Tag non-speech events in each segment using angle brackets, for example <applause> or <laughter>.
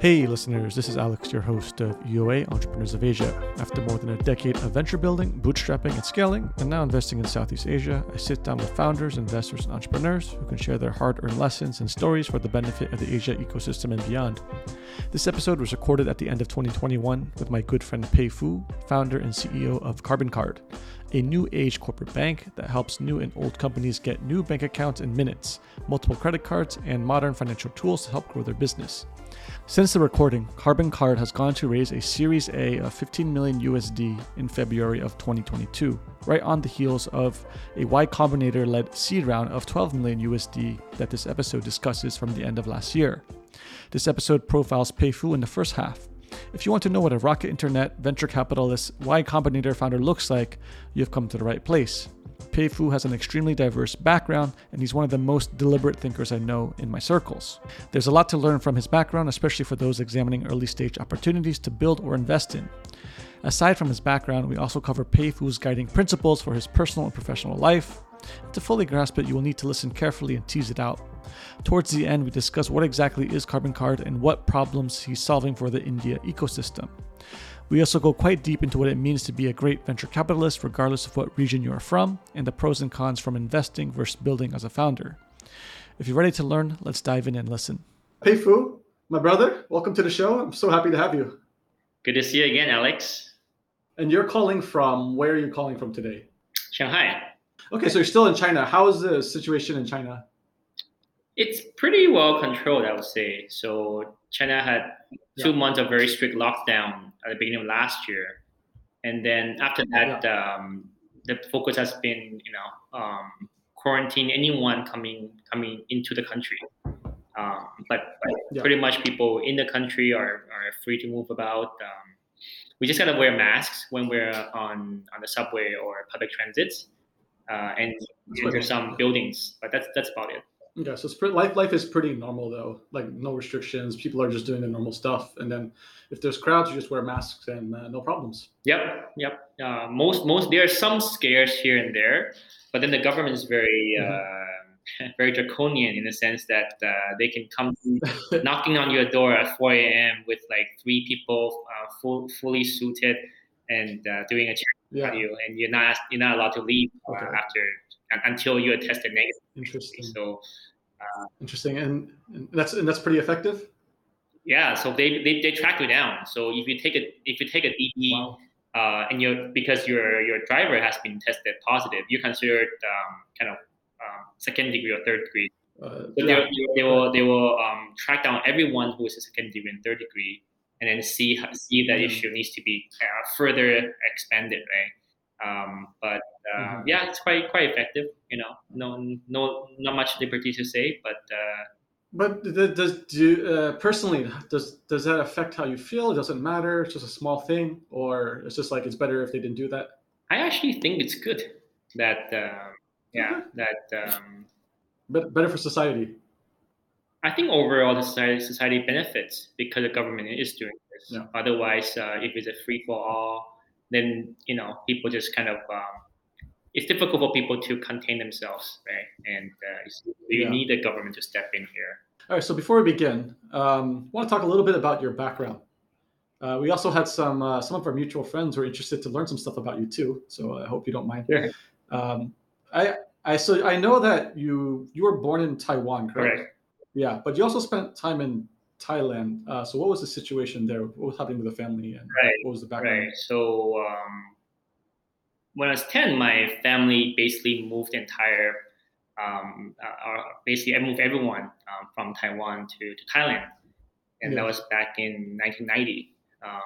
Hey, listeners, this is Alex, your host of EOA Entrepreneurs of Asia. After more than a decade of venture building, bootstrapping, and scaling, and now investing in Southeast Asia, I sit down with founders, investors, and entrepreneurs who can share their hard earned lessons and stories for the benefit of the Asia ecosystem and beyond. This episode was recorded at the end of 2021 with my good friend Pei Fu, founder and CEO of Karbon Card, a new age corporate bank that helps new and old companies get new bank accounts in minutes, multiple credit cards, and modern financial tools to help grow their business. Since the recording, Karbon Card has gone to raise a Series A of 15 million USD in February of 2022, right on the heels of a Y Combinator led seed round of 12 million USD that this episode discusses from the end of last year. This episode profiles Peifu in the first half. If you want to know what a Rocket Internet venture capitalist Y Combinator founder looks like, you've come to the right place. Pei Fu has an extremely diverse background, and he's one of the most deliberate thinkers I know in my circles. There's a lot to learn from his background, especially for those examining early stage opportunities to build or invest in. Aside from his background, we also cover Pei Fu's guiding principles for his personal and professional life. To fully grasp it, you will need to listen carefully and tease it out. Towards the end, we discuss what exactly is Karbon Card and what problems he's solving for the India ecosystem. We also go quite deep into what it means to be a great venture capitalist, regardless of what region you are from, and the pros and cons from investing versus building as a founder. If you're ready to learn, let's dive in and listen. Hey Fu, my brother, welcome to the show. I'm so happy to have you. Good to see you again, Alex. And you're calling from where are you calling from today? Shanghai. Okay, so you're still in China. How is the situation in China? It's pretty well controlled, I would say. So China had two yeah. months of very strict lockdown at the beginning of last year, and then after that, yeah. um, the focus has been, you know, um, quarantine anyone coming coming into the country. Um, but, but yeah. pretty much people in the country are, are free to move about. Um, we just gotta wear masks when we're on on the subway or public transits, uh, and enter some buildings. But that's that's about it. Yeah, so it's pretty, life life is pretty normal though. Like no restrictions. People are just doing the normal stuff, and then if there's crowds, you just wear masks and uh, no problems. Yep, yep. Uh, most most there are some scares here and there, but then the government is very mm-hmm. uh, <laughs> very draconian in the sense that uh, they can come <laughs> knocking on your door at 4 a.m. with like three people uh, full, fully suited and uh, doing a check yeah. on you, and you're not you're not allowed to leave okay. after until you're tested negative. Interesting. So uh, Interesting, and, and, that's and that's pretty effective. Yeah, so they, they, they track you down. So if you take a if you take a DiDi, wow. uh, and you because your your driver has been tested positive, you're considered um, kind of um, second degree or third degree. Uh, so yeah. they, they will they will um, track down everyone who is a second degree and third degree, and then see see that mm-hmm. issue needs to be uh, further expanded, right? Um, but uh, mm-hmm. yeah, it's quite quite effective. You know, no no not much liberty to say, but. Uh, but does do uh, personally does does that affect how you feel? Does it matter? It's just a small thing, or it's just like it's better if they didn't do that. I actually think it's good that uh, yeah that. Um, but better for society. I think overall the society, society benefits because the government is doing this. Yeah. Otherwise, uh, if it's a free for all, then you know people just kind of um, it's difficult for people to contain themselves, right? And uh, you yeah. need the government to step in here. All right. So before we begin, um, I want to talk a little bit about your background. Uh, we also had some uh, some of our mutual friends who are interested to learn some stuff about you too. So I hope you don't mind. Sure. Um, I I so I know that you you were born in Taiwan, correct? correct. Yeah, but you also spent time in Thailand. Uh, so what was the situation there? What was happening with the family and right, what was the background? Right. So um, when I was 10, my family basically moved the entire, um, uh, basically I moved everyone um, from Taiwan to, to Thailand. And yeah. that was back in 1990. Um,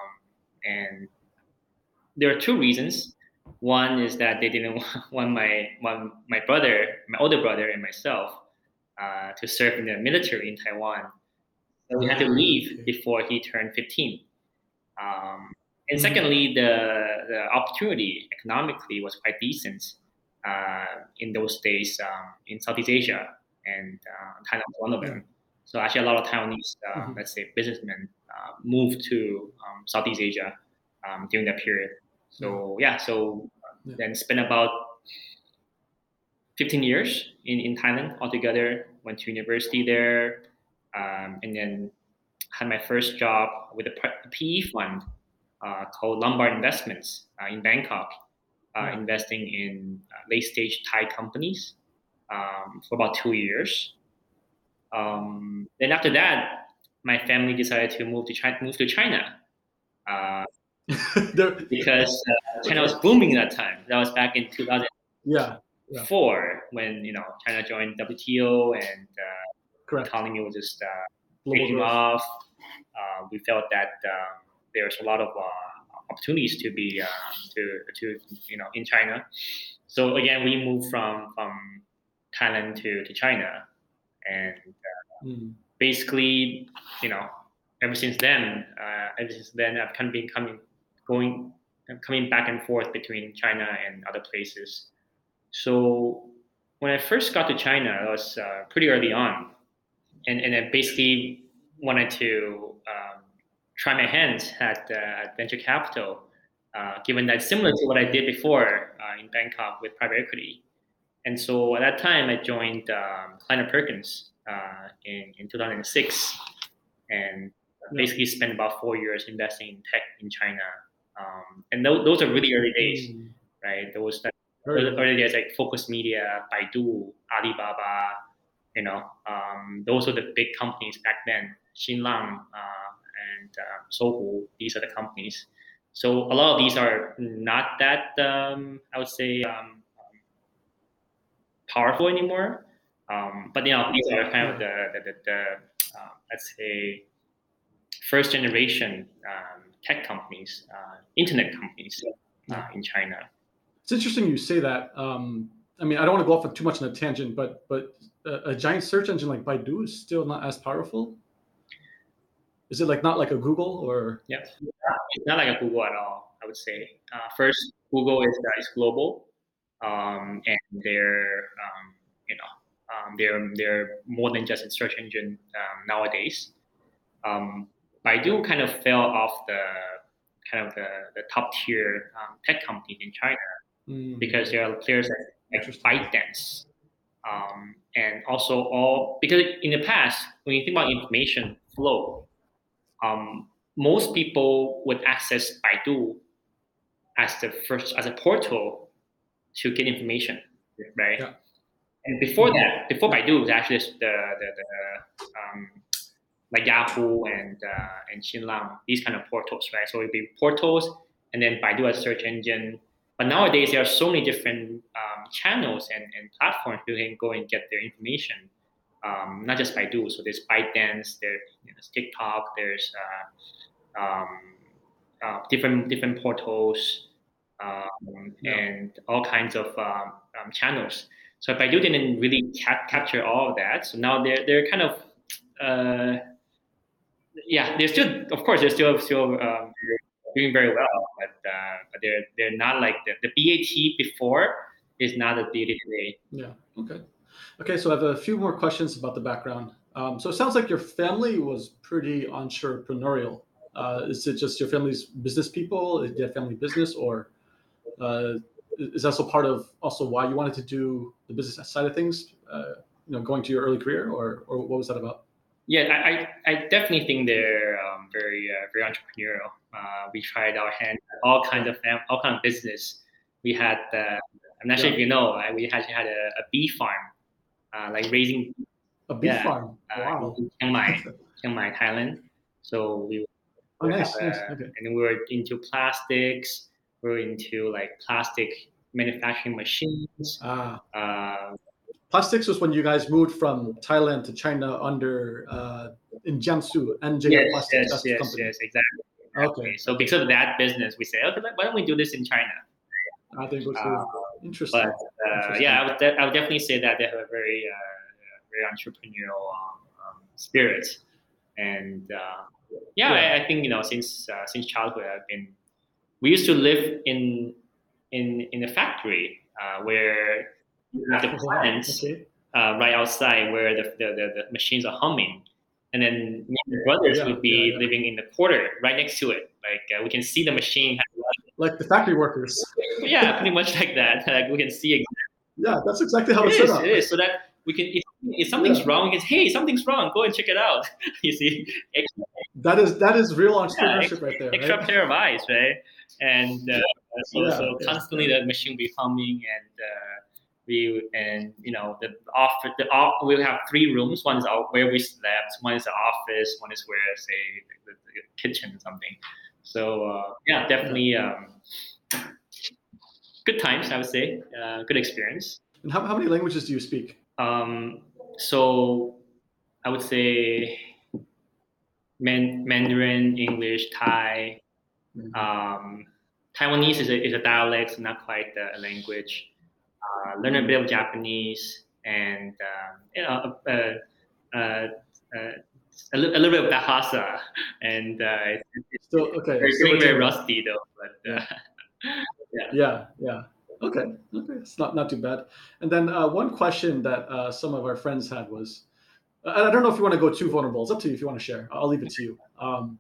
and there are two reasons. One is that they didn't <laughs> want my, want my brother, my older brother and myself uh, to serve in the military in Taiwan so we had to leave before he turned 15. Um, and mm-hmm. secondly, the, the opportunity economically was quite decent uh, in those days um, in Southeast Asia, and uh, Thailand was one of them. So actually, a lot of Taiwanese, uh, mm-hmm. let's say, businessmen uh, moved to um, Southeast Asia um, during that period. So yeah, so yeah. then spent about 15 years in, in Thailand altogether. Went to university there, um, and then had my first job with a PE fund uh, called Lombard Investments uh, in Bangkok, uh, investing in late stage Thai companies um, for about two years. Um, then after that, my family decided to move to China. Move to China. <laughs> because uh, China was booming at that time. That was back in 2004 yeah, yeah. when you know China joined WTO and uh, economy was just uh, taking off. Uh, we felt that um, there's a lot of uh, opportunities to be uh, to to you know in China. So again, we moved from from Thailand to, to China, and mm. basically, you know, ever since then, ever since then, I've kind of been coming going coming back and forth between China and other places. So when I first got to China, it was uh, pretty early on, and and I basically wanted to um, try my hands at, uh, at venture capital, uh, given that similar to what I did before uh, in Bangkok with private equity. And so at that time, I joined um, Kleiner Perkins uh, in in 2006, and basically spent about four years investing in tech in China um, and th- those are really early days, mm. right? Those early, early days like Focus Media, Baidu, Alibaba, you know, um, those are the big companies back then. Xinlang uh, and uh, Sohu, these are the companies. So a lot of these are not that um, I would say um, powerful anymore. Um, but you know, these are kind of the the, the, the uh, let's say first generation um, tech companies, uh, internet companies uh, in China. It's interesting you say that. Um, I mean, I don't want to go off on too much on a tangent, but but a, a, giant search engine like Baidu is still not as powerful. Is it like not like a Google or? Yeah, it's not like a Google at all. I would say uh, first, Google is uh, is global, um, and they're um, you know um, they're they're more than just a search engine um, nowadays. Um, Baidu kind of fell off the kind of the, the top tier um, tech companies in China mm. because there are players like, like ByteDance. Um, and also all because in the past when you think about information flow, um, most people would access Baidu as the first as a portal to get information, right? Yeah. And before that, before Baidu was actually the the, the um, like Yahoo and uh, and Xinlang, these kind of portals, right? So it'd be portals and then Baidu as search engine. But nowadays there are so many different um, channels and, and platforms you can go and get their information. Um, not just Baidu. So there's ByteDance, there's, you know, TikTok, there's uh, um, uh, different different portals um, yeah. and all kinds of um, um, channels. So Baidu didn't really cap- capture all of that. So now they're they're kind of uh, yeah, they're still, of course, they're still still um, doing very well, but uh, but they're they're not like the, the BAT before is not the BAT today. Yeah. Okay. Okay. So I have a few more questions about the background. Um, so it sounds like your family was pretty entrepreneurial. Uh, is it just your family's business people? Is it family business, or uh, is that also part of also why you wanted to do the business side of things? Uh, you know, going to your early career, or or what was that about? Yeah, I, I definitely think they're um, very uh, very entrepreneurial. Uh, we tried our hand at all kinds of all kind of business. We had uh, I'm not yeah. sure if you know we actually had a, a bee farm, uh, like raising a bee yeah, farm. Uh, wow. in Chiang Mai, <laughs> Chiang Mai, Thailand. So we. Oh, nice, nice. Okay. And we were into plastics. We were into like plastic manufacturing machines. Ah. Uh, Plastics was when you guys moved from Thailand to China under uh, in Jiangsu, NJ yes, Plastics. Yes, yes, company. yes, exactly. Okay. So because of that business, we say, okay, why don't we do this in China? I think it's uh, interesting. But uh, interesting. yeah, I would, de- I would definitely say that they have a very uh, very entrepreneurial um, um, spirit, and uh, yeah, yeah. I, I, think you know since uh, since childhood I've been. We used to live in in in a factory where have the plants okay. uh, right outside where the, the, the, the, machines are humming. And then me and brothers yeah, would be yeah, yeah. living in the quarter right next to it. Like uh, we can see the machine. Like the factory workers. <laughs> yeah, pretty much like that. <laughs> Like we can see. Exactly. Yeah, that's exactly how it it's set up. It is so that we can if if something's wrong, it's hey, something's wrong. Go and check it out. <laughs> you see, extra, That is that is real entrepreneurship right there. extra Right? pair of eyes, right? And uh, so, so constantly the machine will be humming and. We and you know the office the off, we have three rooms one is where we slept one is the office one is where say the, the kitchen or something so uh, yeah definitely um, good times i would say uh, good experience And how, how many languages do you speak? um, so i would say Man- mandarin english thai Mm-hmm. um, taiwanese is a, is a dialect not quite a language uh, learn a bit of Japanese and um, you know uh, uh, uh, a, li- a little bit of Bahasa and uh, it's, it's Still okay. very, still very, very rusty though. But uh, <laughs> Yeah, yeah. Okay, okay. It's not not too bad. And then uh, one question that uh, some of our friends had was, I I don't know if you want to go too vulnerable. It's up to you if you want to share. I'll leave it to you. Um,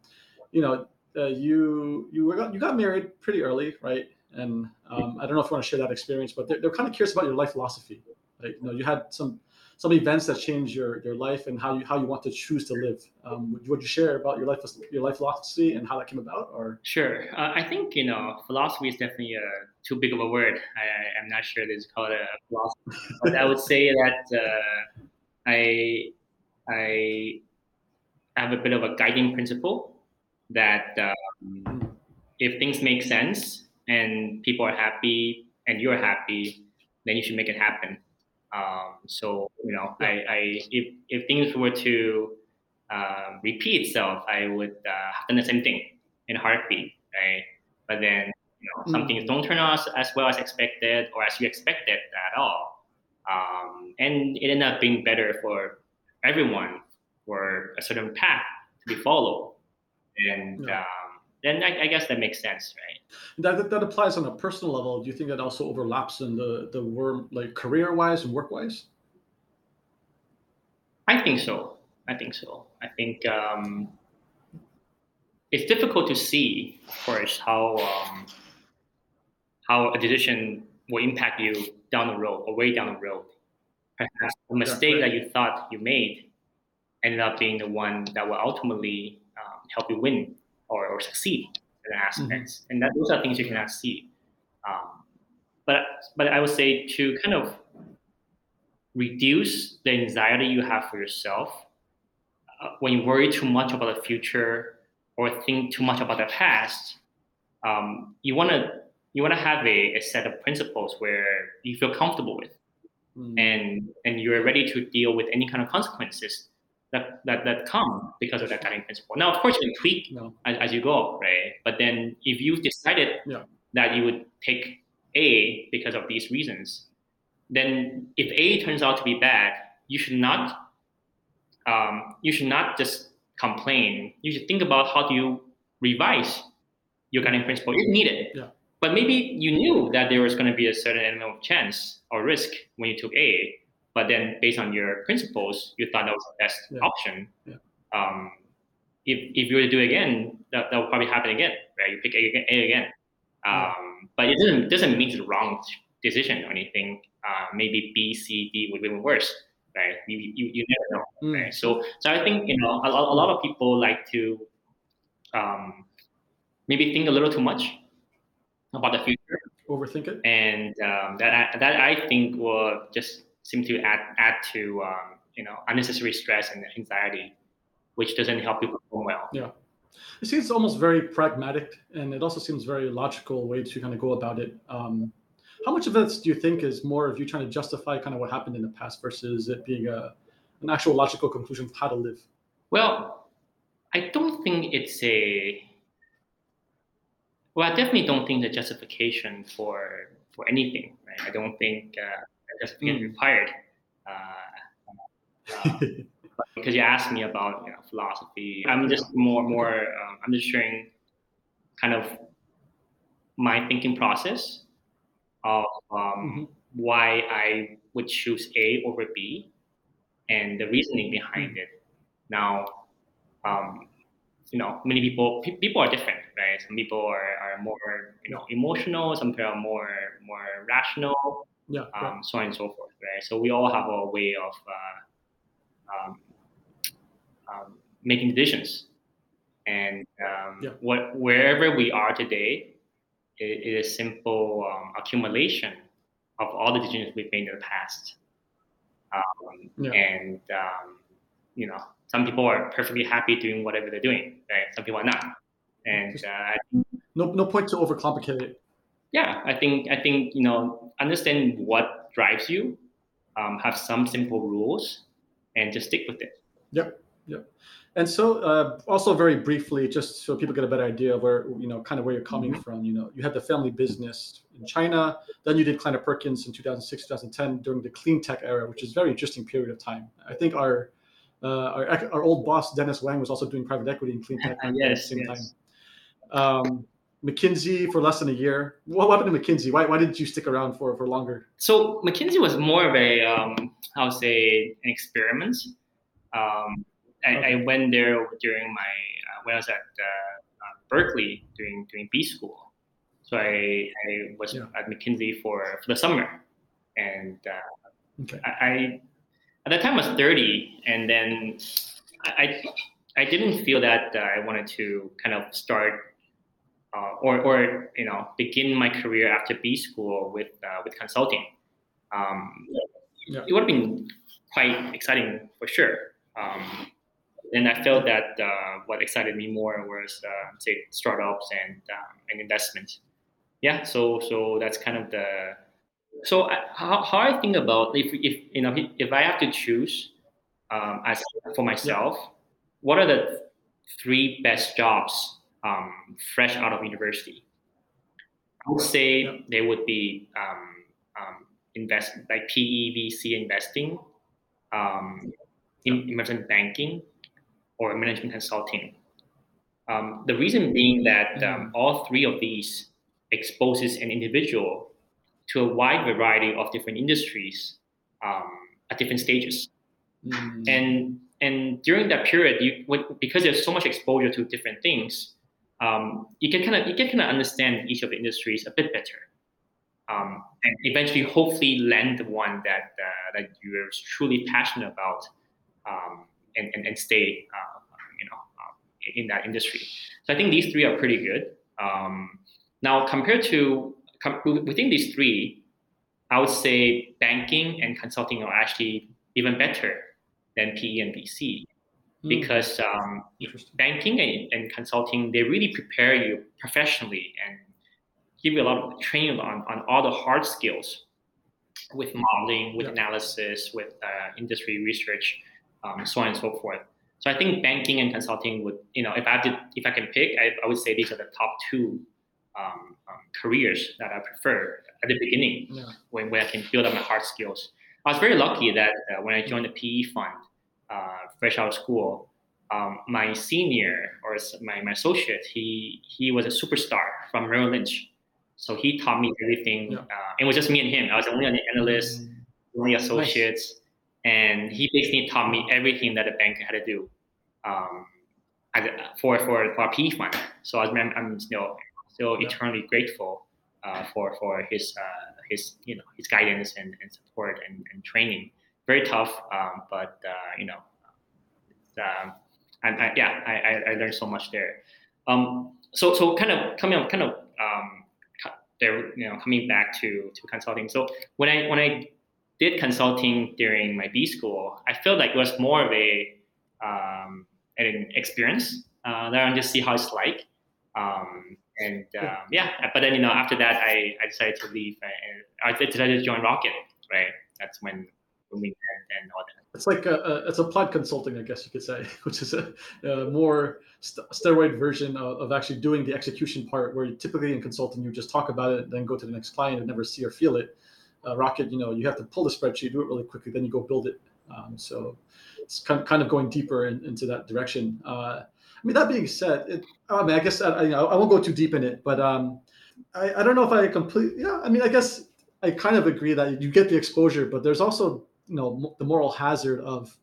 you know, uh, you you were got, you got married pretty early, right? And um, I don't know if you want to share that experience, but they're, they're kind of curious about your life philosophy. Like, you know, you had some some events that changed your your life and how you how you want to choose to live. Um, would, would you share about your life your life philosophy and how that came about, or sure, uh, I think you know philosophy is definitely uh, too big of a word. I, I'm not sure is called a philosophy, but I would say that uh, I I have a bit of a guiding principle that um, if things make sense and people are happy and you're happy, then you should make it happen. Um, so you know, I, I if if things were to um, repeat itself, I would uh, have done the same thing in a heartbeat, right? But then you know, some Mm. things don't turn out as, well as expected or as you expected at all, um, and it ended up being better for everyone for a certain path to be followed, and Yeah. um, then I, I guess that makes sense, right? that, that that applies on a personal level? Do you think that also overlaps in the the work like career wise and work wise? I think so. I think so. I think um, it's difficult to see, of course, how um, how a decision will impact you down the road or way down the road. Perhaps a mistake right. that you thought you made ended up being the one that will ultimately um, help you win or, or succeed in aspects. And that those are things you cannot see. Um, but but I would say to kind of reduce the anxiety you have for yourself uh, when you worry too much about the future or think too much about the past um, you want to you want to have a, a set of principles where you feel comfortable with Mm. and and you're ready to deal with any kind of consequences that that, that come because of that guiding principle now of course you can tweak No. as, as you go right but then if you've decided Yeah. that you would take a because of these reasons then if A turns out to be bad, you should not um, you should not just complain. You should think about how do you revise your guiding principle if needed. Yeah. But maybe you knew that there was going to be a certain element of chance or risk when you took A, but then based on your principles, you thought that was the best Yeah. option. Yeah. Um, if, if you were to do it again, that, that will probably happen again, right? You pick A again. A again. Um, but it doesn't doesn't mean it's the wrong decision or anything. Uh, maybe B, C, D would be even worse, right? You, you, you never know, Mm. right? So so I think you know a, lot- a lot of people like to um, maybe think a little too much about the future, Overthink it. and um, that I, that I think will just seem to add add to um, you know unnecessary stress and anxiety, which doesn't help you perform well. Yeah, it seems almost very pragmatic, and it also seems very logical way to kind of go about it. Um, how much of this do you think is more of you trying to justify kind of what happened in the past versus it being a an actual logical conclusion of how to live? Well, I don't think it's a. Well, I definitely don't think the justification for for anything. Right? I don't think uh, justification is required. Uh, uh, <laughs> because you asked me about you know, philosophy, I'm just more more. Um, I'm just sharing kind of my thinking process of um, why I would choose A over B and the reasoning behind it. Now, um, you know, many people pe- people are different, right? Some people are, are more you know emotional, some people are more more rational, Yeah. um, so on and so forth, right? So we all have a way of uh, um, um, making decisions. And um, yeah. what wherever we are today, it, it is simple um, accumulation of all the decisions we've made in the past. Um, yeah. And um, you know, some people are perfectly happy doing whatever they're doing, right? Some people are not. And uh, no, no point to overcomplicate it. Yeah, I think I think you know, understand what drives you, um, have some simple rules, and just stick with it. Yep, yep. And so, uh, also very briefly, just so people get a better idea of where you know, kind of where you're coming mm-hmm. from. You know, you had the family business in China, then you did Kleiner Perkins in 2006, 2010 during the clean tech era, which is a very interesting period of time. I think our uh, our, our old boss Dennis Wang was also doing private equity in clean tech <laughs> yes, at the same yes. time. Um, McKinsey for less than a year. What happened to McKinsey? Why, why didn't you stick around for, for longer? So McKinsey was more of a, um, I would say, an experiment. Um, I, okay. I, went there during my uh, when I was at uh, uh, Berkeley doing doing B school. So I, I was yeah. at McKinsey for, for the summer, and uh, okay. I, I, at that time I was 30, and then I I didn't feel that uh, I wanted to kind of start uh, or, or you know begin my career after B school with uh, with consulting. Um, yeah. It would have been quite exciting for sure. Um, and I felt that uh, what excited me more was uh, say startups and um, and investment. Yeah, so so that's kind of the so I, how, how I think about if if you know if I have to choose um, as for myself, what are the three best jobs um, fresh out of university. I would say they would be um, um, invest like PE, VC investing, um, in investment banking, or management consulting. Um, the reason being that um, all three of these exposes an individual to a wide variety of different industries um, at different stages. Mm. And and during that period, you because there's so much exposure to different things, um, you can kind of you can kind of understand each of the industries a bit better, um, and eventually, hopefully, land the one that uh, that you're truly passionate about, um, and, and, and stay uh, you know uh, in that industry. So I think these three are pretty good. Um, now, compared to com- within these three, I would say banking and consulting are actually even better than PE and VC. Hmm. because um, banking and, and, consulting they really prepare you professionally and give you a lot of training on, on all the hard skills with modeling with yeah. analysis with uh, industry research um, so on and so forth so i think banking and consulting would you know if i did if i can pick i, I would say these are the top two um, um careers that i prefer at the beginning yeah. when, when i can build up my hard skills i was very lucky that uh, when i joined the pe fund uh, fresh out of school, um, my senior or my, my associate, he he was a superstar from Merrill Lynch. So he taught me everything. Yeah. Uh, it was just me and him. I was only an analyst, only associates, nice. and he basically taught me everything that a banker had to do um, for for for a PE fund. So I was, I'm still still yeah. eternally grateful uh, for for his uh, his you know his guidance and, and support and, and training very tough, um, but uh, you know, um, I, I, yeah, I, I learned so much there. Um, so so kind of coming up, kind of um, there, you know, coming back to to consulting. So when I when I did consulting during my B school, I felt like it was more of a um, an experience uh, that I just see how it's like. Um, and um, yeah, but then you know after that I, I decided to leave and I decided to join Rocket. Right, that's when It's like a, a, it's applied consulting, I guess you could say, <laughs> which is a, a more st- steroid version of, of, actually doing the execution part, where typically in consulting you just talk about it, then go to the next client and never see or feel it. Uh, Rocket, you know, you have to pull the spreadsheet, do it really quickly, then you go build it. Um, so it's kind of, kind of going deeper in, into that direction. Uh, I mean, that being said, it, I mean, I guess I, I won't go too deep in it, but um, I, I don't know if I completely, yeah, I mean, I guess I kind of agree that you get the exposure, but there's also you know the moral hazard of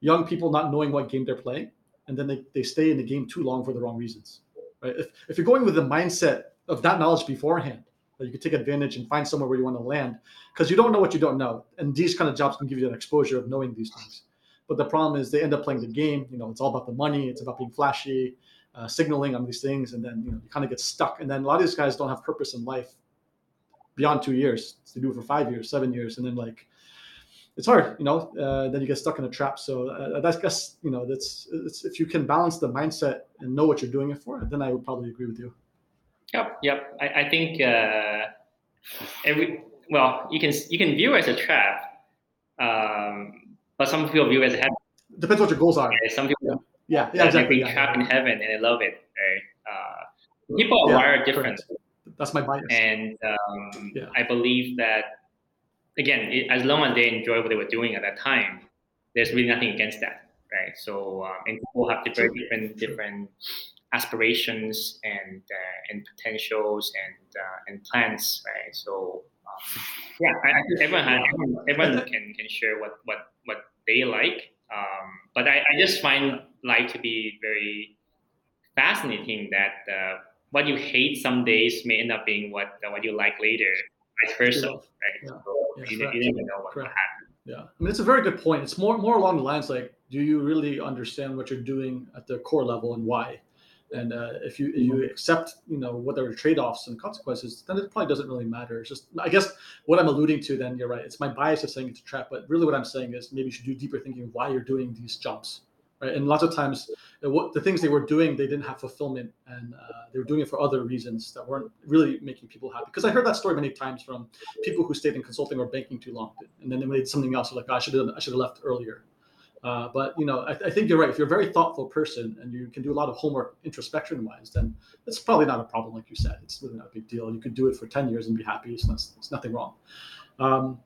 young people not knowing what game they're playing and then they, they stay in the game too long for the wrong reasons right if, if you're going with the mindset of that knowledge beforehand that you could take advantage and find somewhere where you want to land because you don't know what you don't know and these kind of jobs can give you an exposure of knowing these things But the problem is they end up playing the game. You know, it's all about the money. It's about being flashy, uh, signaling on these things, and then you know you kind of get stuck. And then a lot of these guys don't have purpose in life beyond two years. They do it for five years, seven years, and then like it's hard, you know. Uh, then you get stuck in a trap. So uh, that's guess you know that's it's, if you can balance the mindset and know what you're doing it for, then I would probably agree with you. Yep, yep. I, I think uh, every well, you can you can view it as a trap, um, but some people view it as a heaven. Depends what your goals are. Some people, yeah, yeah, exactly. Being yeah, trapped yeah. in heaven, and they love it. Right? Uh, people are wired different. That's my bias. And um, yeah. I believe that again, it, as long as they enjoy what they were doing at that time, there's really nothing against that, right? So, um, and people have different different different aspirations and uh, and potentials and uh, and plans, right? So um, yeah, I, I, think everyone has, everyone, everyone can can share what what what they like. Um, but I, I just find life to be very fascinating that uh, what you hate some days may end up being what uh, what you like later, vice versa, right? Yeah. So yeah, you, you, never know what will happen. Yeah, I mean it's a very good point. It's more more along the lines like, do you really understand what you're doing at the core level and why? And uh, if you if you accept, you know, what are the trade-offs and consequences, then it probably doesn't really matter. It's just, I guess, what I'm alluding to. Then you're right. It's my bias of saying it's a trap, but really, what I'm saying is maybe you should do deeper thinking why you're doing these jumps, right? And lots of times, what the things they were doing, they didn't have fulfillment, and uh, they were doing it for other reasons that weren't really making people happy. Because I heard that story many times from people who stayed in consulting or banking too long, and then they made something else. Like, oh, I should have, I should have left earlier. Uh, but you know, I, I, think you're right. If you're a very thoughtful person and you can do a lot of homework introspection wise, then it's probably not a problem, like you said. It's really not a big deal. You could do it for ten years and be happy. So there's nothing wrong. Um,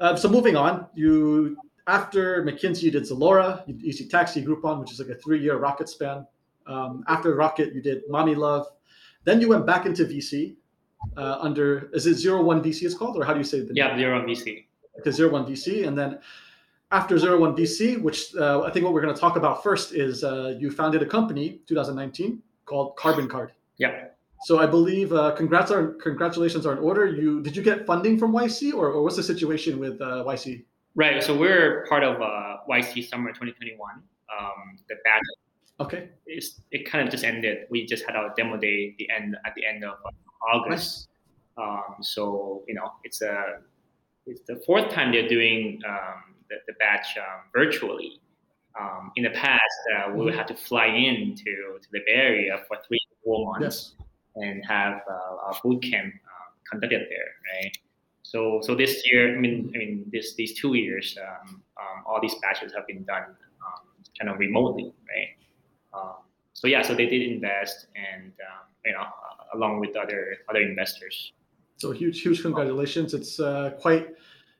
uh, so moving on, you after McKinsey, you did Zalora, Easy Taxi Groupon, which is like a three-year rocket span. Um, after Rocket, you did Mommy Love. Then you went back into VC uh, under is it Zero One VC? It's called, or how do you say the yeah Zero One VC? Okay, Zero One VC, and then after Zero One VC, which uh, I think what we're going to talk about first is uh, you founded a company 2019 called Karbon Card. Yeah. So I believe uh, congrats are congratulations are in order. You did you get funding from YC or, or what's the situation with uh, YC? Right. So we're part of uh, YC Summer 2021. Um, the batch. Okay. Is it kind of just ended. We just had our demo day the end at the end of August. Nice. Um, so you know it's a it's the fourth time they're doing um, the, the batch um, virtually. Um, in the past, uh, we would mm-hmm. have to fly in to, to the Bay Area for three to four months yes. and have uh, a boot camp uh, conducted there, right? So, so this year, I mean, I mean, this these two years, um, um, all these batches have been done um, kind of remotely, right? Um, so yeah, so they did invest, and you know, along with other other investors. So huge, huge congratulations! It's uh, quite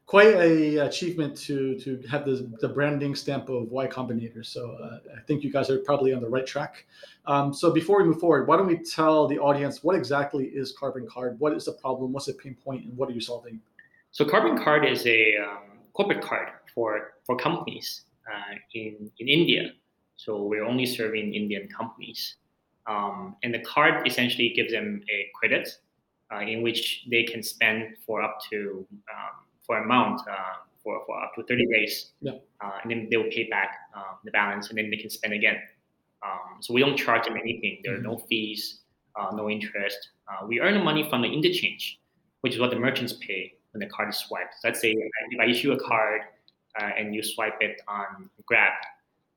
quite a achievement to to have the, the branding stamp of Y Combinator. So uh, I think you guys are probably on the right track. Um, so before we move forward, why don't we tell the audience what exactly is Karbon Card? What is the problem? What's the pain point, and what are you solving? So Karbon Card is a um, corporate card for for companies uh, in in India. So we're only serving Indian companies. Um, and the card essentially gives them a credit uh, in which they can spend for up to for amount uh, for, for up to 30 days. Yeah. Uh, and then they will pay back um, the balance and then they can spend again. Um, so we don't charge them anything. There are mm-hmm. no fees, uh, no interest. Uh, we earn the money from the interchange, which is what the merchants pay when the card is swiped. So let's say if I issue a card uh, and you swipe it on Grab,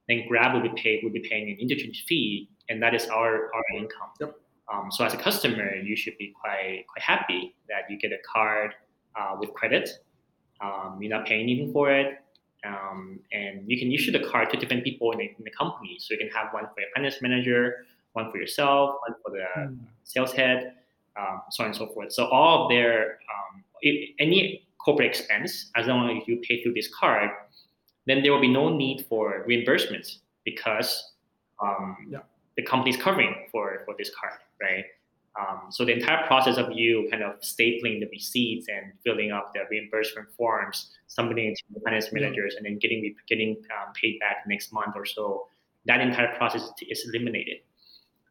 then Grab will be paid will be paying an interchange fee, and that is our our income. Yep. Um, so as a customer, you should be quite quite happy that you get a card uh, with credit um, you're not paying anything for it. Um, and you can issue the card to different people in the, in the, company. So you can have one for your finance manager, one for yourself, one for the mm. sales head, um, so on and so forth. So all of their um, if, any corporate expense, as long as you pay through this card, then there will be no need for reimbursements because um, yeah. the company is covering for for this card, right? Um, so the entire process of you kind of stapling the receipts and filling up the reimbursement forms, submitting it to the finance managers, and then getting getting um, paid back next month or so, that entire process is eliminated.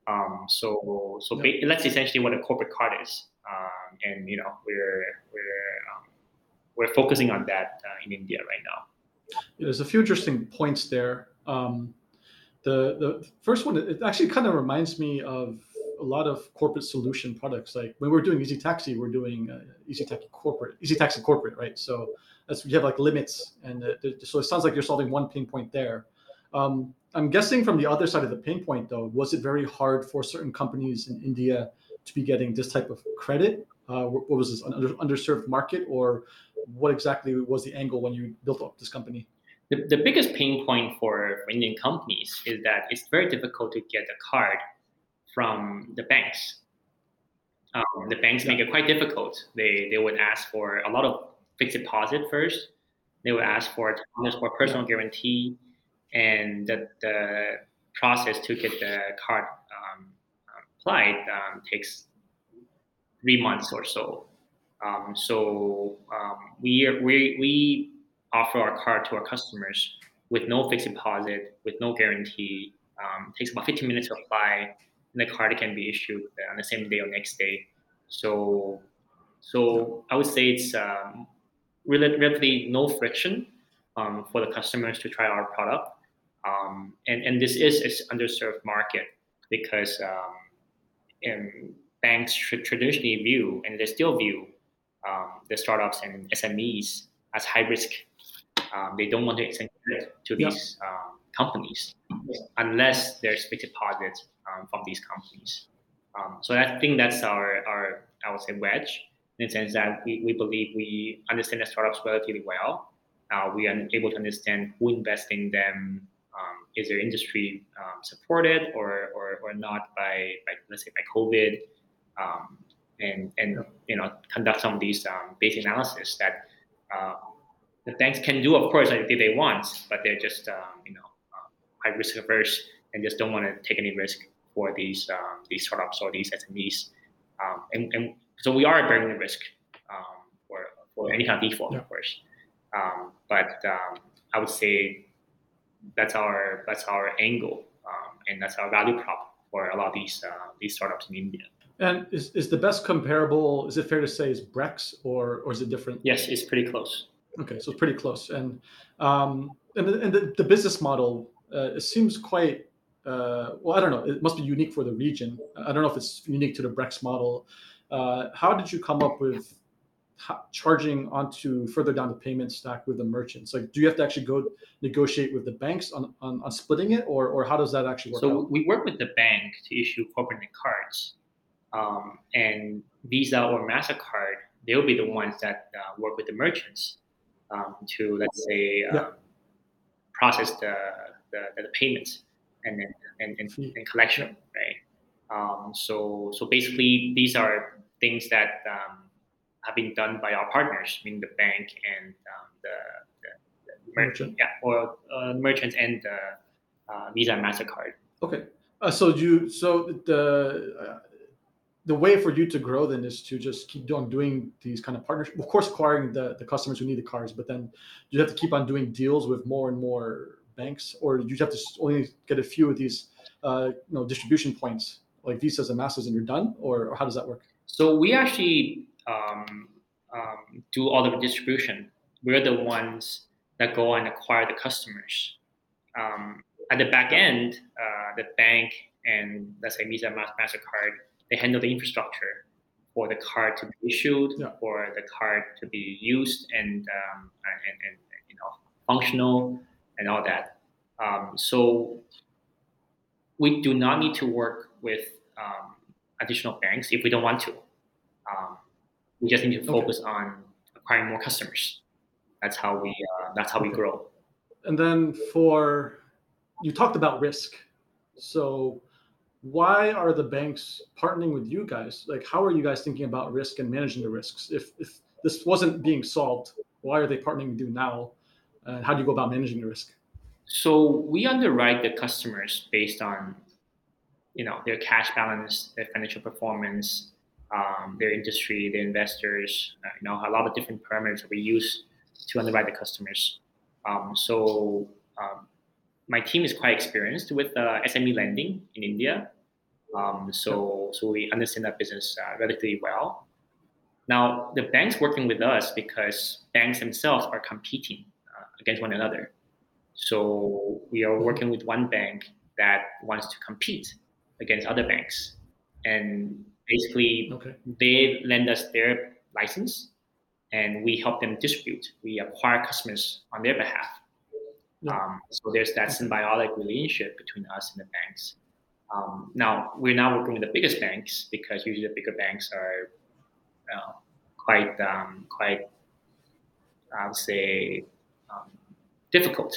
Um, so so yeah. ba- that's essentially what a corporate card is, um, and you know we're we're um, we're focusing on that uh, in India right now. There's a few interesting points there. Um, the the first one, it actually kind of reminds me of lot of corporate solution products. Like when we're doing Easy Taxi, we're doing uh, Easy Taxi corporate, Easy Taxi corporate, right? So that's you have like limits, and uh, so it sounds like you're solving one pain point there. Um, I'm guessing from the other side of the pain point, though, was it very hard for certain companies in India to be getting this type of credit? Uh, what was this under, underserved market, or what exactly was the angle when you built up this company? The, the biggest pain point for Indian companies is that it's very difficult to get a card from the banks. Um, the banks make it quite difficult. They they would ask for a lot of fixed deposit first. They would ask for for personal guarantee, and the, the process to get the card um, applied um, takes three months or so. Um, so um, we we we offer our card to our customers with no fixed deposit, with no guarantee. Um, takes about 15 minutes to apply, the card can be issued on the same day or next day. So, so I would say it's um, relatively no friction um, for the customers to try our product. Um, and, and this is an underserved market because um, banks traditionally view, and they still view, um, the startups and SMEs as high risk. Um, they don't want to extend credit to these yeah. Um, companies unless there's fixed deposits um, from these companies. Um, so I think that's our, our I would say wedge in the sense that we, we believe we understand the startups relatively well. Uh, we are able to understand who invests in them. Um, is their industry um, supported or, or, or not by, by let's say by COVID, um, and and you know conduct some of these um, basic analysis that uh, the banks can do, of course, if they want, but they're just you know uh, high risk averse and just don't want to take any risk for these um, these startups or these SMEs. Um, and, and, so we are bearing the risk um, for, for any kind of default, yeah. of course. Um, but um, I would say that's our that's our angle, um, and that's our value prop for a lot of these uh, these startups in India. And is, is the best comparable? Is it fair to say is Brex or or is it different? Yes, it's pretty close. Okay, so it's pretty close, and um, and, the, and the, the business model uh, it seems quite uh, well, I don't know. It must be unique for the region. I don't know if it's unique to the Brex model. Uh, how did you come up with how, charging onto further down the payment stack with the merchants? Like, do you have to actually go negotiate with the banks on, on, on splitting it, or, or how does that actually work? So out? we work with the bank to issue corporate cards, um, and Visa or Mastercard, they'll be the ones that uh, work with the merchants um, to let's say uh, yeah. process the, the, the payments and and, and, and collection, right? Um, so so basically, these are things that um, have been done by our partners, meaning the bank and um, the, the, the, merchant, yeah, or uh, merchants and the uh, Visa and Mastercard. Okay, uh, so you so the uh, the way for you to grow then is to just keep on doing these kind of partnerships. Of course, acquiring the, the customers who need the cars, but then you have to keep on doing deals with more and more banks, or do you have to only get a few of these, uh, you know, distribution points like visas and masters, and you're done, or, or how does that work? So we actually um, um, do all the distribution. We're the ones that go and acquire the customers. Um, at the back end, uh, the bank and let's say Visa, Mastercard, they handle the infrastructure for the card to be issued, yeah. for the card to be used and, um, and, and you know functional and all that. Um, so we do not need to work with um, additional banks if we don't want to. Um, we just need to focus okay. on acquiring more customers. That's how we. Uh, that's how we grow. And then for you talked about risk. So why are the banks partnering with you guys? Like, how are you guys thinking about risk and managing the risks? If if this wasn't being solved, why are they partnering with you now? And how do you go about managing the risk? So we underwrite the customers based on, you know, their cash balance, their financial performance, um, their industry, their investors. Uh, you know, a lot of different parameters that we use to underwrite the customers. Um, so um, my team is quite experienced with uh, SME lending in India. Um, so so we understand that business uh, relatively well. Now the banks working with us because banks themselves are competing against one another. So we are working with one bank that wants to compete against other banks, and basically okay. they lend us their license, and we help them distribute. We acquire customers on their behalf. Yeah. Um, so there's that symbiotic relationship between us and the banks. Um, now we're now working with the biggest banks because usually the bigger banks are uh, quite um, quite I would say um, difficult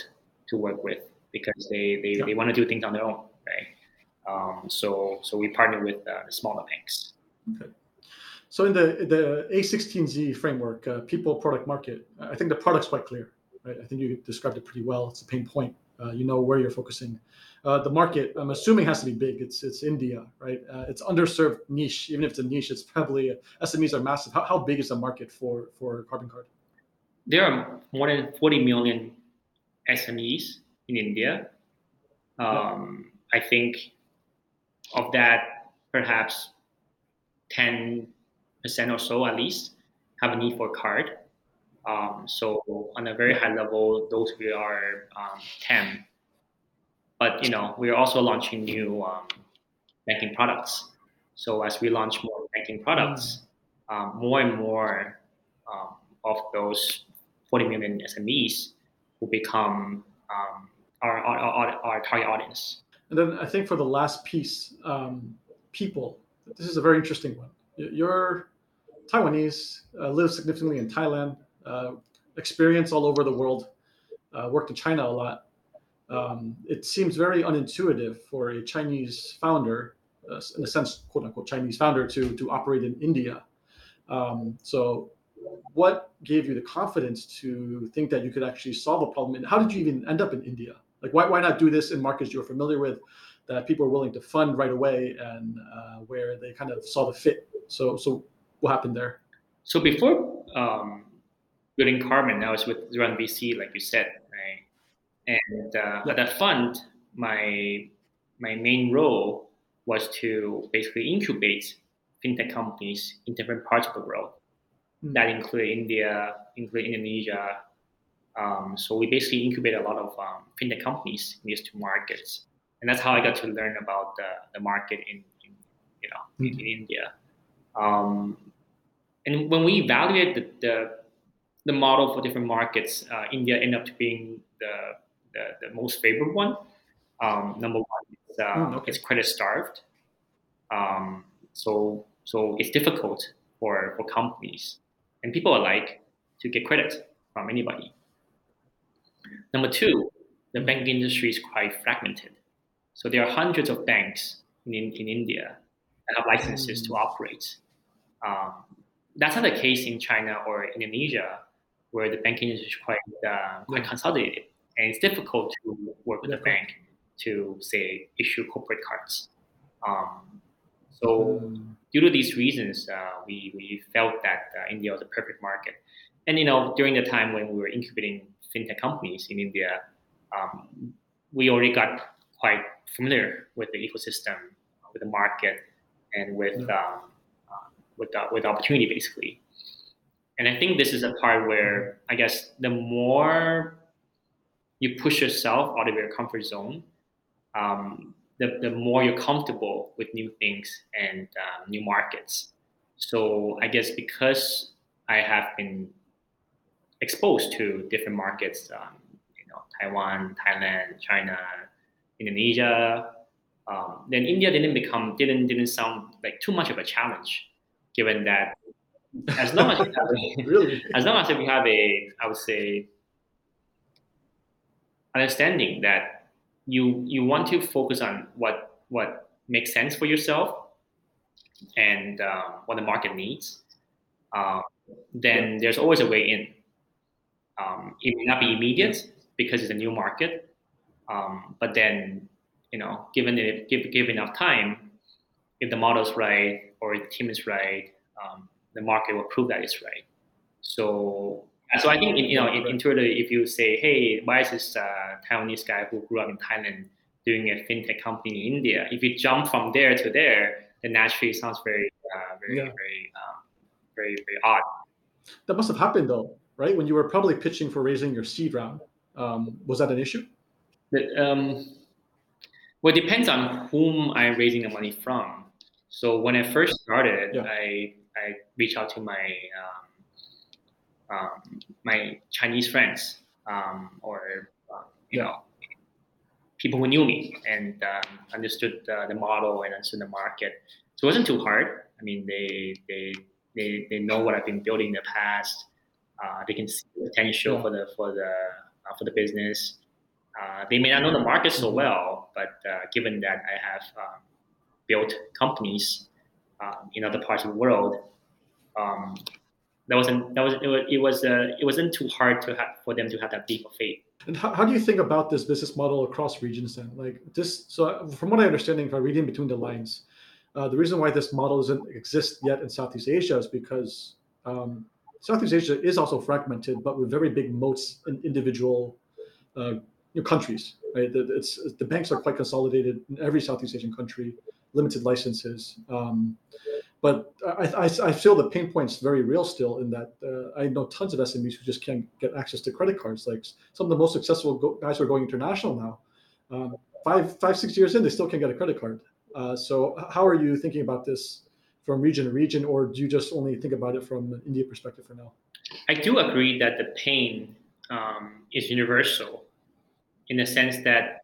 to work with because they they, yeah. they want to do things on their own, right? Um, so so we partner with uh, the smaller banks. Okay. So in the the A16Z framework, uh, people, product, market, I think the product's quite clear, right? I think you described it pretty well. It's a pain point. Uh, you know where you're focusing. Uh, the market, I'm assuming, has to be big. It's it's India, right? Uh, it's underserved niche. Even if it's a niche, it's probably SMEs are massive. How, how big is the market for for Karbon Card? There are more than 40 million SMEs in India. Um, I think of that, perhaps 10% or so at least have a need for a card. Um, so on a very high level, those we are um, 10. But you know, we're also launching new um, banking products. So as we launch more banking products, mm. um, more and more um, of those 40 million SMEs will become um, our, our, our, our, target audience. And then I think for the last piece, um, people, this is a very interesting one. You're Taiwanese, uh, live significantly in Thailand, uh, experience all over the world, uh, worked in China a lot. Um, it seems very unintuitive for a Chinese founder, uh, in a sense, quote unquote, Chinese founder, to to operate in India. Um, so what gave you the confidence to think that you could actually solve a problem? And how did you even end up in india? Like why, why not do this in markets you're familiar with that people are willing to fund right away and uh, where they kind of saw the fit? So so what happened there? So before um, building Karbon, i was with run vc like you said right? And uh, yeah. at that fund my my main role was to basically incubate fintech companies in different parts of the world that include India, include Indonesia. Um, so we basically incubate a lot of um, fintech companies in these two markets, and that's how I got to learn about the, the market in, in you know mm-hmm. in, in, India. Um, and when we evaluate the, the, the model for different markets, uh, India ended up being the, the, the most favored one. Um, number one, it's, uh, mm, okay. it's credit starved. Um, so so it's difficult for, for companies and people alike to get credit from anybody. Number two, the banking industry is quite fragmented. So there are hundreds of banks in, in India that have licenses to operate. Um, that's not the case in China or Indonesia, where the banking industry is quite uh, quite consolidated, and it's difficult to work with a bank to say issue corporate cards. Um, so hmm due to these reasons, uh, we, we felt that uh, India was a perfect market. And you know, during the time when we were incubating fintech companies in India, um, we already got quite familiar with the ecosystem, with the market, and with um, uh, with the, with the opportunity basically. And I think this is a part where I guess the more you push yourself out of your comfort zone, um, the, the more you're comfortable with new things and um, new markets. So I guess because I have been exposed to different markets, um, you know, Taiwan, Thailand, China, Indonesia, um, then India didn't become didn't didn't sound like too much of a challenge, given that as long as you have a, <laughs> really? as long as you have a I would say understanding that you you want to focus on what what makes sense for yourself and um, what the market needs. Uh, then there's always a way in. Um, it may not be immediate because it's a new market, um, but then you know, given it, give give enough time, if the model's right or the team is right, um, the market will prove that it's right. So so I think you know in, intuitively, if you say, "Hey, why is this uh, Taiwanese guy who grew up in Thailand doing a fintech company in India?" If you jump from there to there, then naturally it sounds very, uh, very, yeah. very, um, very, very odd. That must have happened though, right? When you were probably pitching for raising your seed round, Um, was that an issue? The, um, well, it depends on whom I'm raising the money from. So when I first started, yeah. I I reached out to my um, um, my Chinese friends um, or uh, you yeah. know people who knew me and um, understood uh, the model and understood the market. So it wasn't too hard. I mean, they they they, they know what I've been building in the past. Uh, they can see the potential yeah. for the for the uh, for the business. Uh, they may not know the market so mm-hmm. well, but uh, given that I have um, built companies um, in other parts of the world, um, that wasn't that was it was it, was, uh, it wasn't too hard to have for them to have that leap of faith. And how, how do you think about this business model across regions then? Like this, so from what I understand, if I read in between the lines, uh, the reason why this model doesn't exist yet in Southeast Asia is because um, Southeast Asia is also fragmented, but with very big moats in individual uh, countries. Right, it's the banks are quite consolidated in every Southeast Asian country, limited licenses. Um, but I, I, I, feel the pain point's very real still in that uh, I know tons of SMEs who just can't get access to credit cards. Like some of the most successful go- guys who are going international now, um, five, five, six years in, they still can't get a credit card. Uh, so how are you thinking about this from region to region, or do you just only think about it from an India perspective for now? I do agree that the pain um, is universal in the sense that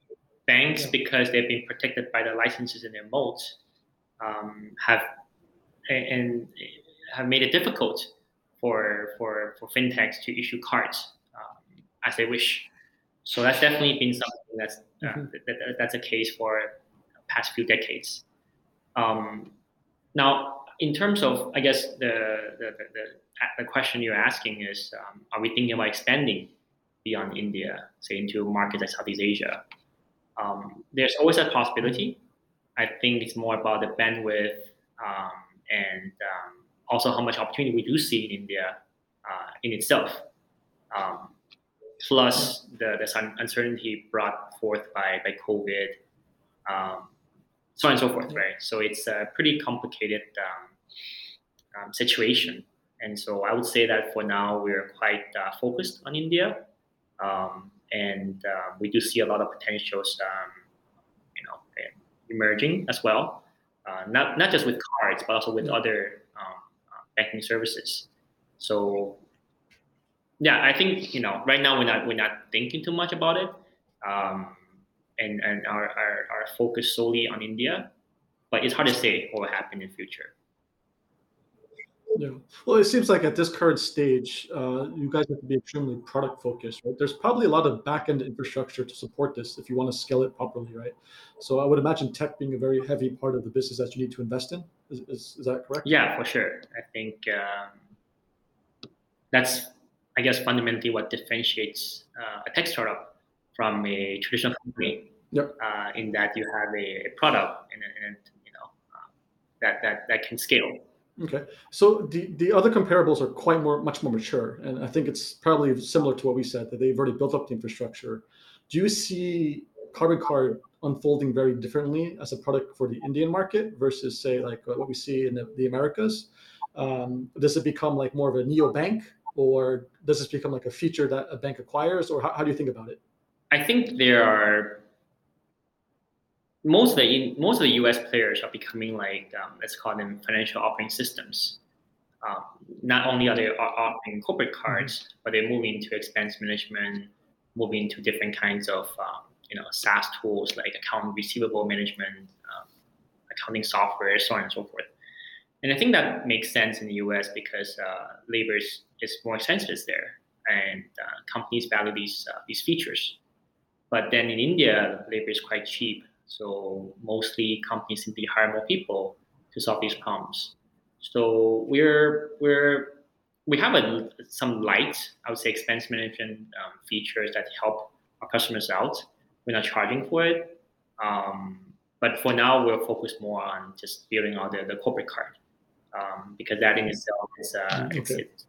banks, yeah. because they've been protected by the licenses in their moats, um, have and have made it difficult for for for fintechs to issue cards um, as they wish. So that's definitely been something that's uh, mm-hmm. that, that, that's a case for past few decades. Um, now, in terms of, I guess the the, the, the question you're asking is, um, are we thinking about expanding beyond India, say into markets like Southeast Asia? Um, there's always a possibility. I think it's more about the bandwidth um, and um, also how much opportunity we do see in India uh, in itself. Um, plus the, the uncertainty brought forth by, by COVID, um, so on and so forth, right? So it's a pretty complicated um, um, situation. And so I would say that for now, we're quite uh, focused on India. Um, and uh, we do see a lot of potentials, you know, emerging as well uh, not not just with cards, but also with mm-hmm. other um, uh, banking services. So yeah, I think you know right now we're not we're not thinking too much about it, um, and and our, our our focus solely on India, but it's hard to say what will happen in the future. Yeah. Well, it seems like at this current stage, uh, you guys have to be extremely product focused, right? There's probably a lot of back end infrastructure to support this if you want to scale it properly, right? So I would imagine tech being a very heavy part of the business that you need to invest in. Is, is, is that correct? Yeah, for sure. I think um, that's, I guess, fundamentally what differentiates uh, a tech startup from a traditional company. Yep. Uh, in that you have a, product and, and you know uh, that that that can scale Okay, so the the other comparables are quite more much more mature, and I think it's probably similar to what we said that they've already built up the infrastructure. Do you see Karbon Card unfolding very differently as a product for the Indian market versus say like what we see in the, the Americas? Um, does it become like more of a neo bank, or does this become like a feature that a bank acquires, or how, how do you think about it? I think there are most of the most of the U.S. players are becoming like um, let's call them financial operating systems. Um, not only are they offering corporate cards, mm-hmm. but they're moving to expense management, moving to different kinds of um, you know SaaS tools like account receivable management, um, accounting software, so on and so forth. And I think that makes sense in the U.S. because uh, labor is, is more expensive there, and uh, companies value these uh, these features. But then in India, labor is quite cheap, so mostly companies simply hire more people to solve these problems. So we're we're we have a, some light, I would say, expense management um, features that help our customers out. We're not charging for it, um, but for now we're focused more on just building out the, the corporate card um, because that in itself is uh, mm, okay. it's, it's,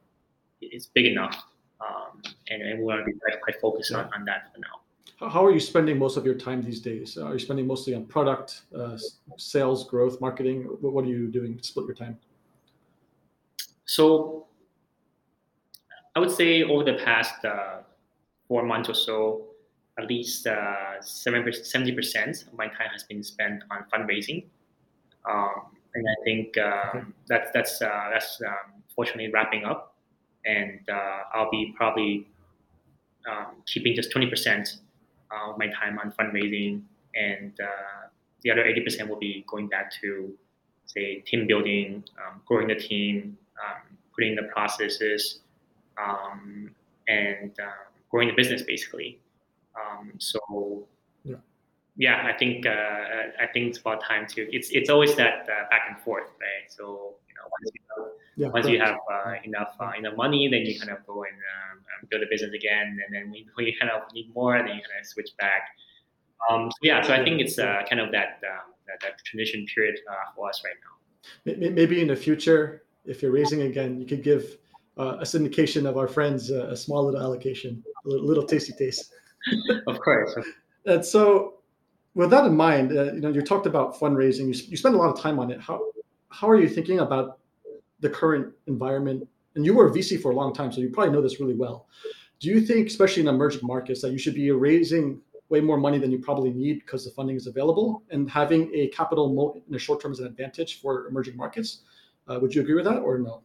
it's, big enough, um, and, and we want to be quite, quite focused on, on that for now how are you spending most of your time these days? Are you spending mostly on product, uh, sales, growth, marketing? What are you doing to split your time? So, I would say over the past uh, four months or so, at least uh, 70% of my time has been spent on fundraising. Um, and I think uh, okay. that's that's uh, that's um, fortunately wrapping up, and uh, I'll be probably um, keeping just 20% of my time on fundraising, and uh, the other 80% will be going back to say team building, um, growing the team, um, putting the processes, um, and uh, growing the business basically. Um, so yeah. yeah, I think uh, I think it's about time to. It's it's always that uh, back and forth, right? So you know once you have, yeah, once you have uh, enough uh, enough money, then you kind of go and um, build a business again, and then when <laughs> you kind of need more, then you kind of switch back. Um, so yeah, so I think it's uh, kind of that, um, that, that transition period uh, for us right now. Maybe in the future, if you're raising again, you could give uh, a syndication of our friends uh, a small little allocation, a little, little tasty taste. <laughs> of course. and so, with that in mind, uh, you know, you talked about fundraising. You, you spend a lot of time on it. How how are you thinking about the current environment? And you were a VC for a long time, so you probably know this really well. Do you think, especially in emerging markets, that you should be raising way more money than you probably need because the funding is available, and having a capital moat in the short term is an advantage for emerging markets? Uh, would you agree with that, or no?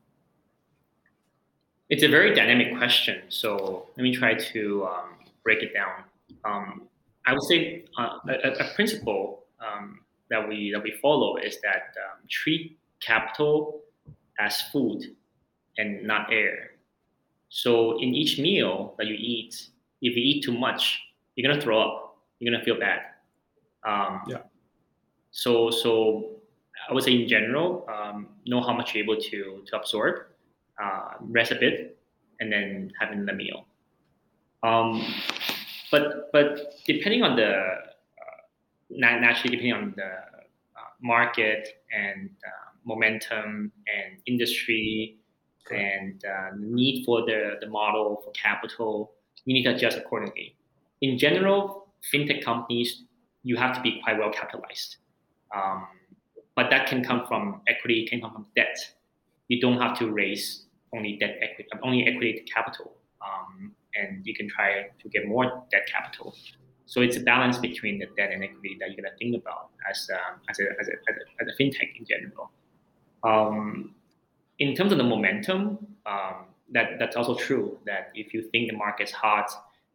It's a very dynamic question. So let me try to um, break it down. Um, I would say uh, a, a, principle um, that we that we follow is that um, treat capital as food and not air. So in each meal that you eat, if you eat too much, you're gonna throw up. You're gonna feel bad. Um, yeah. So so I would say in general, um, know how much you're able to to absorb, uh, rest a bit, and then having the meal. Um, but but depending on the uh, naturally depending on the uh, market and uh, momentum and industry and uh, need for the, the model for capital, you need to adjust accordingly. In general, fintech companies you have to be quite well capitalized. Um, but that can come from equity, can come from debt. You don't have to raise only debt equity, only equity capital, um, and you can try to get more debt capital. So it's a balance between the debt and equity that you got to think about as, um, as, a, as, a, as, a, as a fintech in general. Um, in terms of the momentum, um, that that's also true. That if you think the market's hot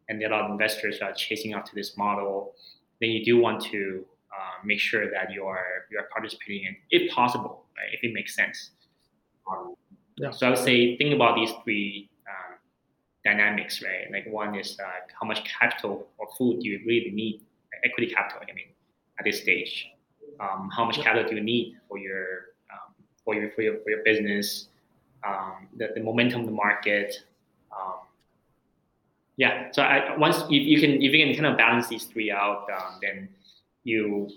and there are a lot of investors are chasing after this model, then you do want to uh, make sure that you are you are participating in, if possible, right, if it makes sense. Um, yeah. So I would say think about these three um, dynamics, right? Like one is uh, how much capital or food do you really need, equity capital, I mean, at this stage. Um, how much capital do you need for your for your for your for your business? Um, the, the momentum of the market. Um, yeah. So I, once you can if you can kind of balance these three out, then you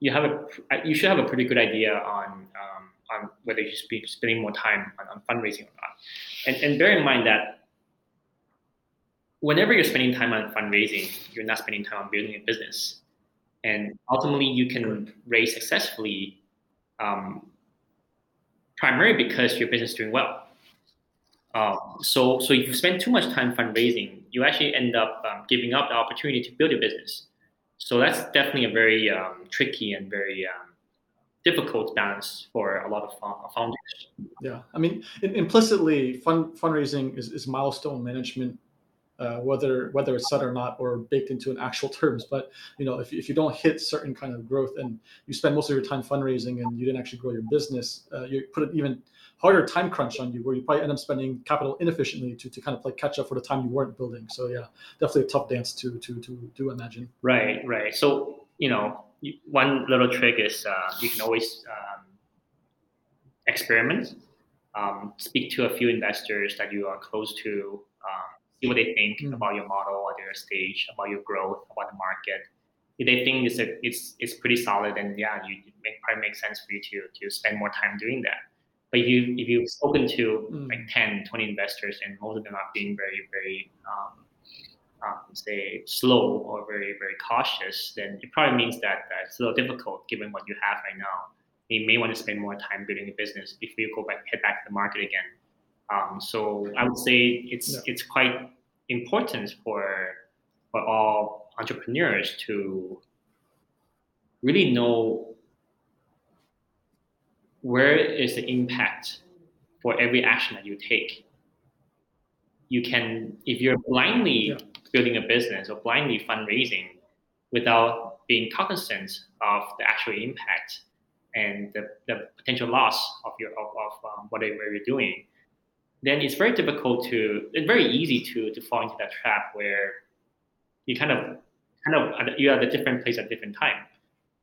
you have a you should have a pretty good idea on um, on whether you should be spending more time on, on fundraising or not. And and bear in mind that whenever you're spending time on fundraising, you're not spending time on building a business. And ultimately, you can raise successfully, um, primarily because your business is doing well. Um, so, so if you spend too much time fundraising, you actually end up um, giving up the opportunity to build your business. So that's definitely a very um, tricky and very um, difficult balance for a lot of founders. Yeah, I mean, implicitly, fund, fundraising is, is milestone management, uh, whether whether it's set or not, or baked into an actual <laughs> terms. But you know, if, if you don't hit certain kind of growth and you spend most of your time fundraising and you didn't actually grow your business, uh, you put an even harder time crunch on you where you probably end up spending capital inefficiently to, to kind of like catch up for the time you weren't building. So yeah, definitely a tough dance to to to do imagine. Right, right. So you know, one little trick is uh, you can always um, experiment. Um, speak to a few investors that you are close to. See what they think mm. about your model at your stage, about your growth, about the market. If they think it's a, it's it's pretty solid, then yeah, you it make, probably makes sense for you to to spend more time doing that. But if you if you've spoken to mm. like 10, 20 investors and most of them are being very very um, um, say slow or very very cautious, then it probably means that uh, it's a little difficult given what you have right now. You may want to spend more time building a business before you go back head back to the market again. Um, so I would say it's yeah. it's quite important for for all entrepreneurs to really know where is the impact for every action that you take. You can, if you're blindly yeah. building a business or blindly fundraising without being cognizant of the actual impact and the, the potential loss of your of, of um, whatever you're doing, then it's very difficult to it's very easy to to fall into that trap where you kind of kind of you're at a different place at different time,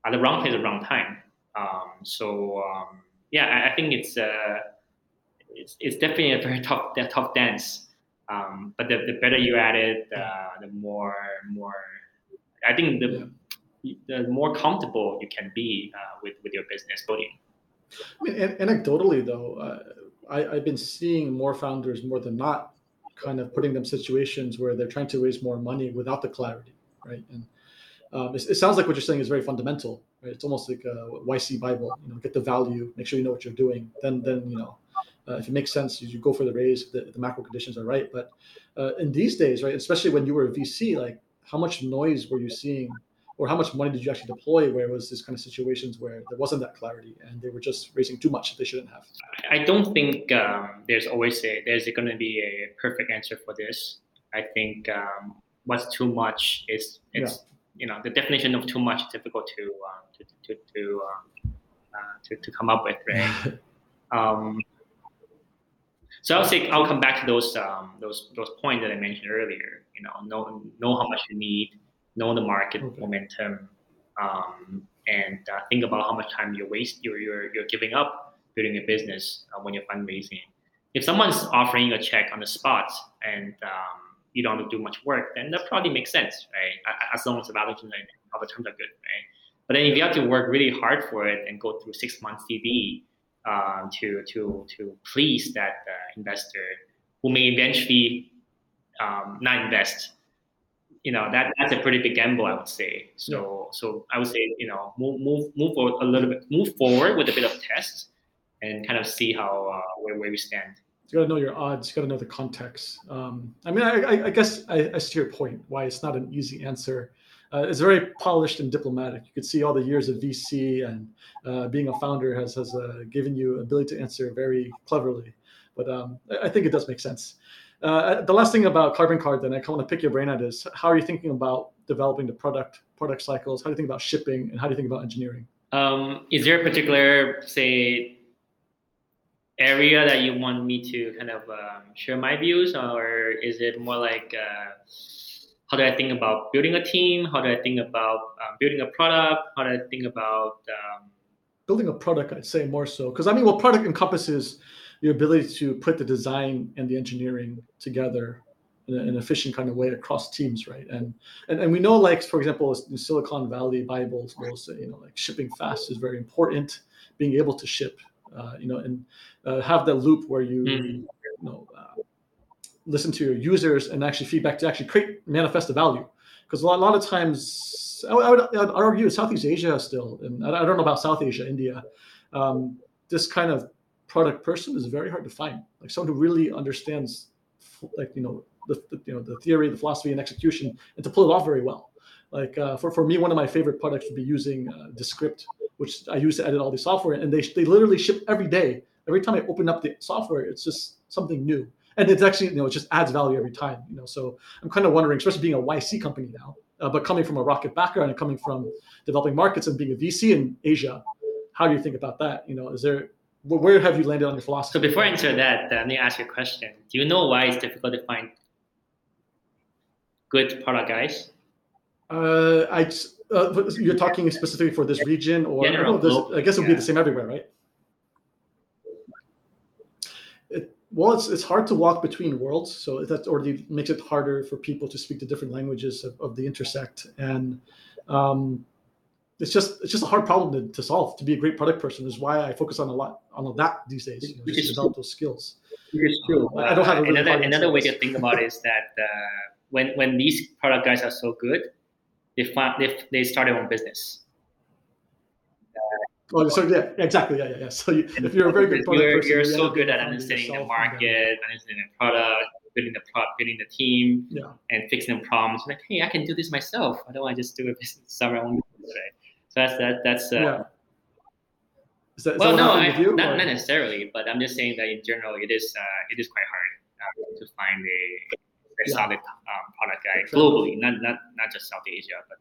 at the wrong place at the wrong time. Um, so um, yeah, I, I, think it's uh, it's it's definitely a very <laughs> tough tough dance. Um, but the, the better you're at it, uh, the more more I think the the more comfortable you can be uh, with with your business building. I mean, anecdotally though, uh, I, have been seeing more founders more than not kind of putting them situations where they're trying to raise more money without the clarity, right? And um, it, it, sounds like what you're saying is very fundamental, right? It's almost like a YC Bible, you know, get the value, make sure you know what you're doing. Then, then you know, uh, if it makes sense, you go for the raise. The, the macro conditions are right. But uh, in these days, right, especially when you were a VC, like how much noise were you seeing or how much money did you actually deploy where it was this kind of situations where there wasn't that clarity and they were just raising too much that they shouldn't have i don't think um, there's always a there's going to be a perfect answer for this i think um, what's too much is it's yeah. you know the definition of too much is difficult to uh, to to to, um, uh, to, to come up with right <laughs> um, so I'll say I'll come back to those um, those those points that I mentioned earlier. You know, know know how much you need, know the market okay. momentum, um, and uh, think about how much time you're waste you're, you're, you're giving up building a business uh, when you're fundraising. If someone's offering a check on the spot and um, you don't have to do much work, then that probably makes sense, right? As long as the valuation and all the terms are good, right? But then if you have to work really hard for it and go through six months DD uh, to to to please that uh, investor who may eventually um, not invest you know that that's a pretty big gamble, I would say. So so I would say you know move move move a little bit, move forward with a bit of tests, and kind of see how uh, where where we stand. You got to know your odds. You got to know the context. Um, I mean, I, I, I guess I, I, see your point. Why it's not an easy answer. Uh, it's very polished and diplomatic. You could see all the years of VC and uh, being a founder has has uh, given you ability to answer very cleverly. But um, I think it does make sense. Uh, the last thing about Karbon Card, then I kind of want to pick your brain at is how are you thinking about developing the product, product cycles? How do you think about shipping, and how do you think about engineering? Um, is there a particular, say, area that you want me to kind of um, share my views, or is it more like uh, how do I think about building a team? How do I think about um, building a product? How do I think about um, building a product? I'd say more so because I mean, what product encompasses your ability to put the design and the engineering together in, an efficient kind of way across teams, right? And and, and we know, like for example, in Silicon Valley, Bibles will say, you know, like shipping fast is very important. Being able to ship, uh, you know, and uh, have that loop where you, mm-hmm. you know, uh, listen to your users and actually feedback to actually create manifest the value. Because a lot, a lot of times, I would, I would argue Southeast Asia still, and I don't know about South Asia, India, um, this kind of product person is very hard to find. Like someone who really understands, like you know, the, the you know the theory, the philosophy, and execution, and to pull it off very well. Like uh, for for me, one of my favorite products would be using uh, Descript, which I use to edit all the software, and they they literally ship every day. Every time I open up the software, it's just something new, and it's actually you know it just adds value every time. You know, so I'm kind of wondering, especially being a YC company now, uh, but coming from a rocket background and coming from developing markets and being a VC in Asia, how do you think about that? You know, is there where have you landed on your philosophy? So before I answer that, uh, let me ask you a question. Do you know why it's difficult to find good product guys? Uh, I uh, you're talking specifically for this region, or General, I, I guess it would yeah. be the same everywhere, right? It, well, it's it's hard to walk between worlds, so that already makes it harder for people to speak the different languages of, of the intersect, and um, it's just it's just a hard problem to, to solve. To be a great product person is why I focus on a lot on that these days. You know, just develop those skills. It's true. Um, I don't have really another another way to think about it is that uh, when when these product guys are so good, they find they they start their own business. Uh, oh, so yeah, exactly, yeah, yeah, yeah. So you, if you're a very good product you're, person, you're so good at understanding the market, understanding the product, building the pro, building the team, yeah. and fixing the problems. Like, hey, I can do this myself. Why don't I just do it somewhere on right? So that's that. That's uh, yeah. Is that, is well, no, I, you, not, or- not necessarily, but I'm just saying that in general, it is uh, it is quite hard uh, to find a, a Yeah. solid um, product guy Exactly. globally, not not not just South Asia, but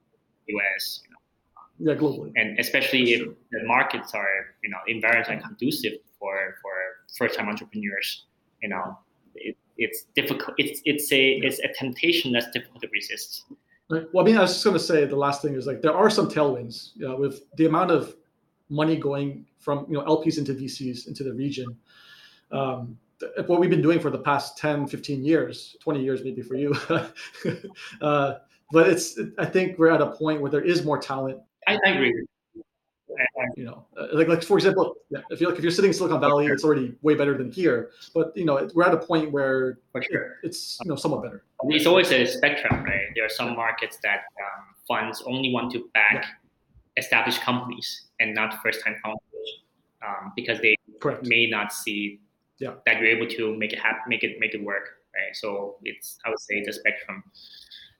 US. You know, yeah, globally. and especially if the markets are you know environments are conducive for for first time entrepreneurs. You know, it, it's difficult. It's it's a it's a temptation that's difficult to resist. Right. Well, I mean, I was just going to say the last thing is like there are some tailwinds uh, with the amount of money going from you know LPs into VCs into the region. Um, th- what we've been doing for the past 10, 15 years, 20 years maybe for you. <laughs> uh, but it's I think we're at a point where there is more talent. I, I agree. You. I- I- You know, uh, like like for example, yeah, if you like if you're sitting in Silicon Valley, it's already way better than here. But you know, we're at a point where sure. it's you know somewhat better. it's always a spectrum, right? There are some markets that um, funds only want to back established companies and not first-time founders um, because they Correct. may not see Yeah. that you're able to make it happen, make it make it work, right? So it's I would say it's a spectrum.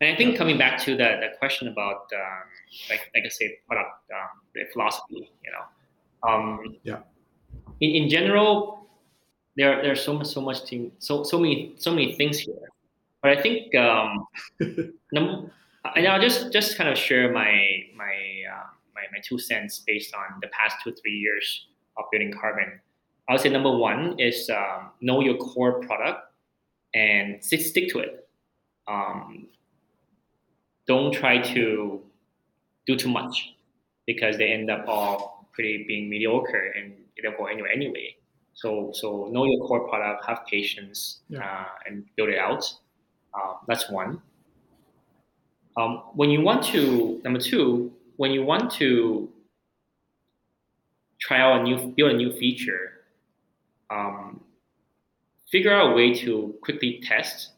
And I think coming back to the, the question about um, like like I said, product um, philosophy, you know, um, Yeah. In, in general, there there's so much so much thing, so so many so many things here, but I think um, <laughs> num- and I'll just just kind of share my my uh, my my two cents based on the past two three years of building Karbon. I would say number one is um, know your core product and stick stick to it. Um, don't try to do too much because they end up all pretty being mediocre and they don't go anywhere anyway. So so know your core product, have patience, Yeah. uh, and build it out. Um, that's one. Um, when you want to number two, when you want to try out a new build a new feature, um, figure out a way to quickly test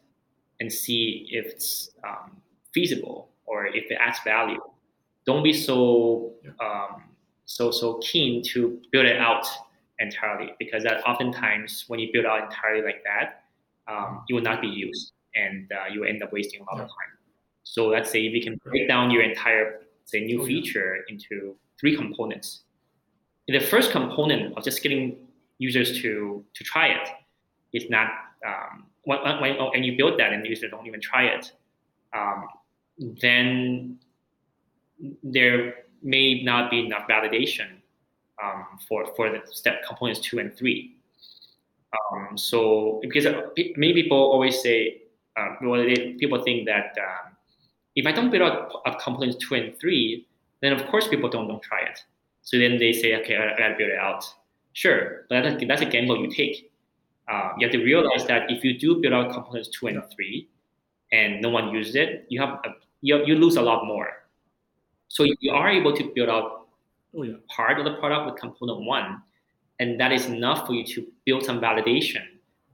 and see if it's um, feasible or if it adds value. Don't be so um, so so keen to build it out entirely because that oftentimes when you build out entirely like that, um, it will not be used and uh, you will end up wasting a lot of time. So let's say if you can break down your entire say new Oh, yeah. feature into three components. The first component of just getting users to to try it is not um, when, when, when you build that and the users don't even try it, um, then there may not be enough validation um, for for the step components two and three. Um, so because uh, many people always say, uh, well, they, people think that um, if I don't build out up components two and three, then of course people don't don't try it. So then they say, okay, I, I gotta build it out. Sure, but that's a, that's a gamble you take. Uh, you have to realize that if you do build out components two and three, and no one uses it, you have a, you, you lose a lot more. So you are able to build out Oh yeah. part of the product with component one, and that is enough for you to build some validation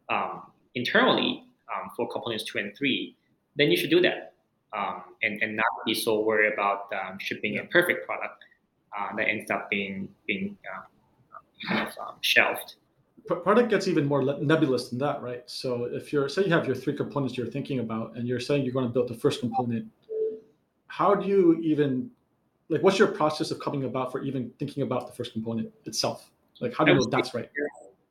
um, internally um, for components two and three, then you should do that um, and, and not be so worried about um, shipping a perfect product uh, that ends up being being uh, kind of um, shelved. Product gets even more nebulous than that, right? So if you're say you have your three components you're thinking about, and you're saying you're going to build the first component, how do you even like what's your process of coming about for even thinking about the first component itself? Like how do you know that's right?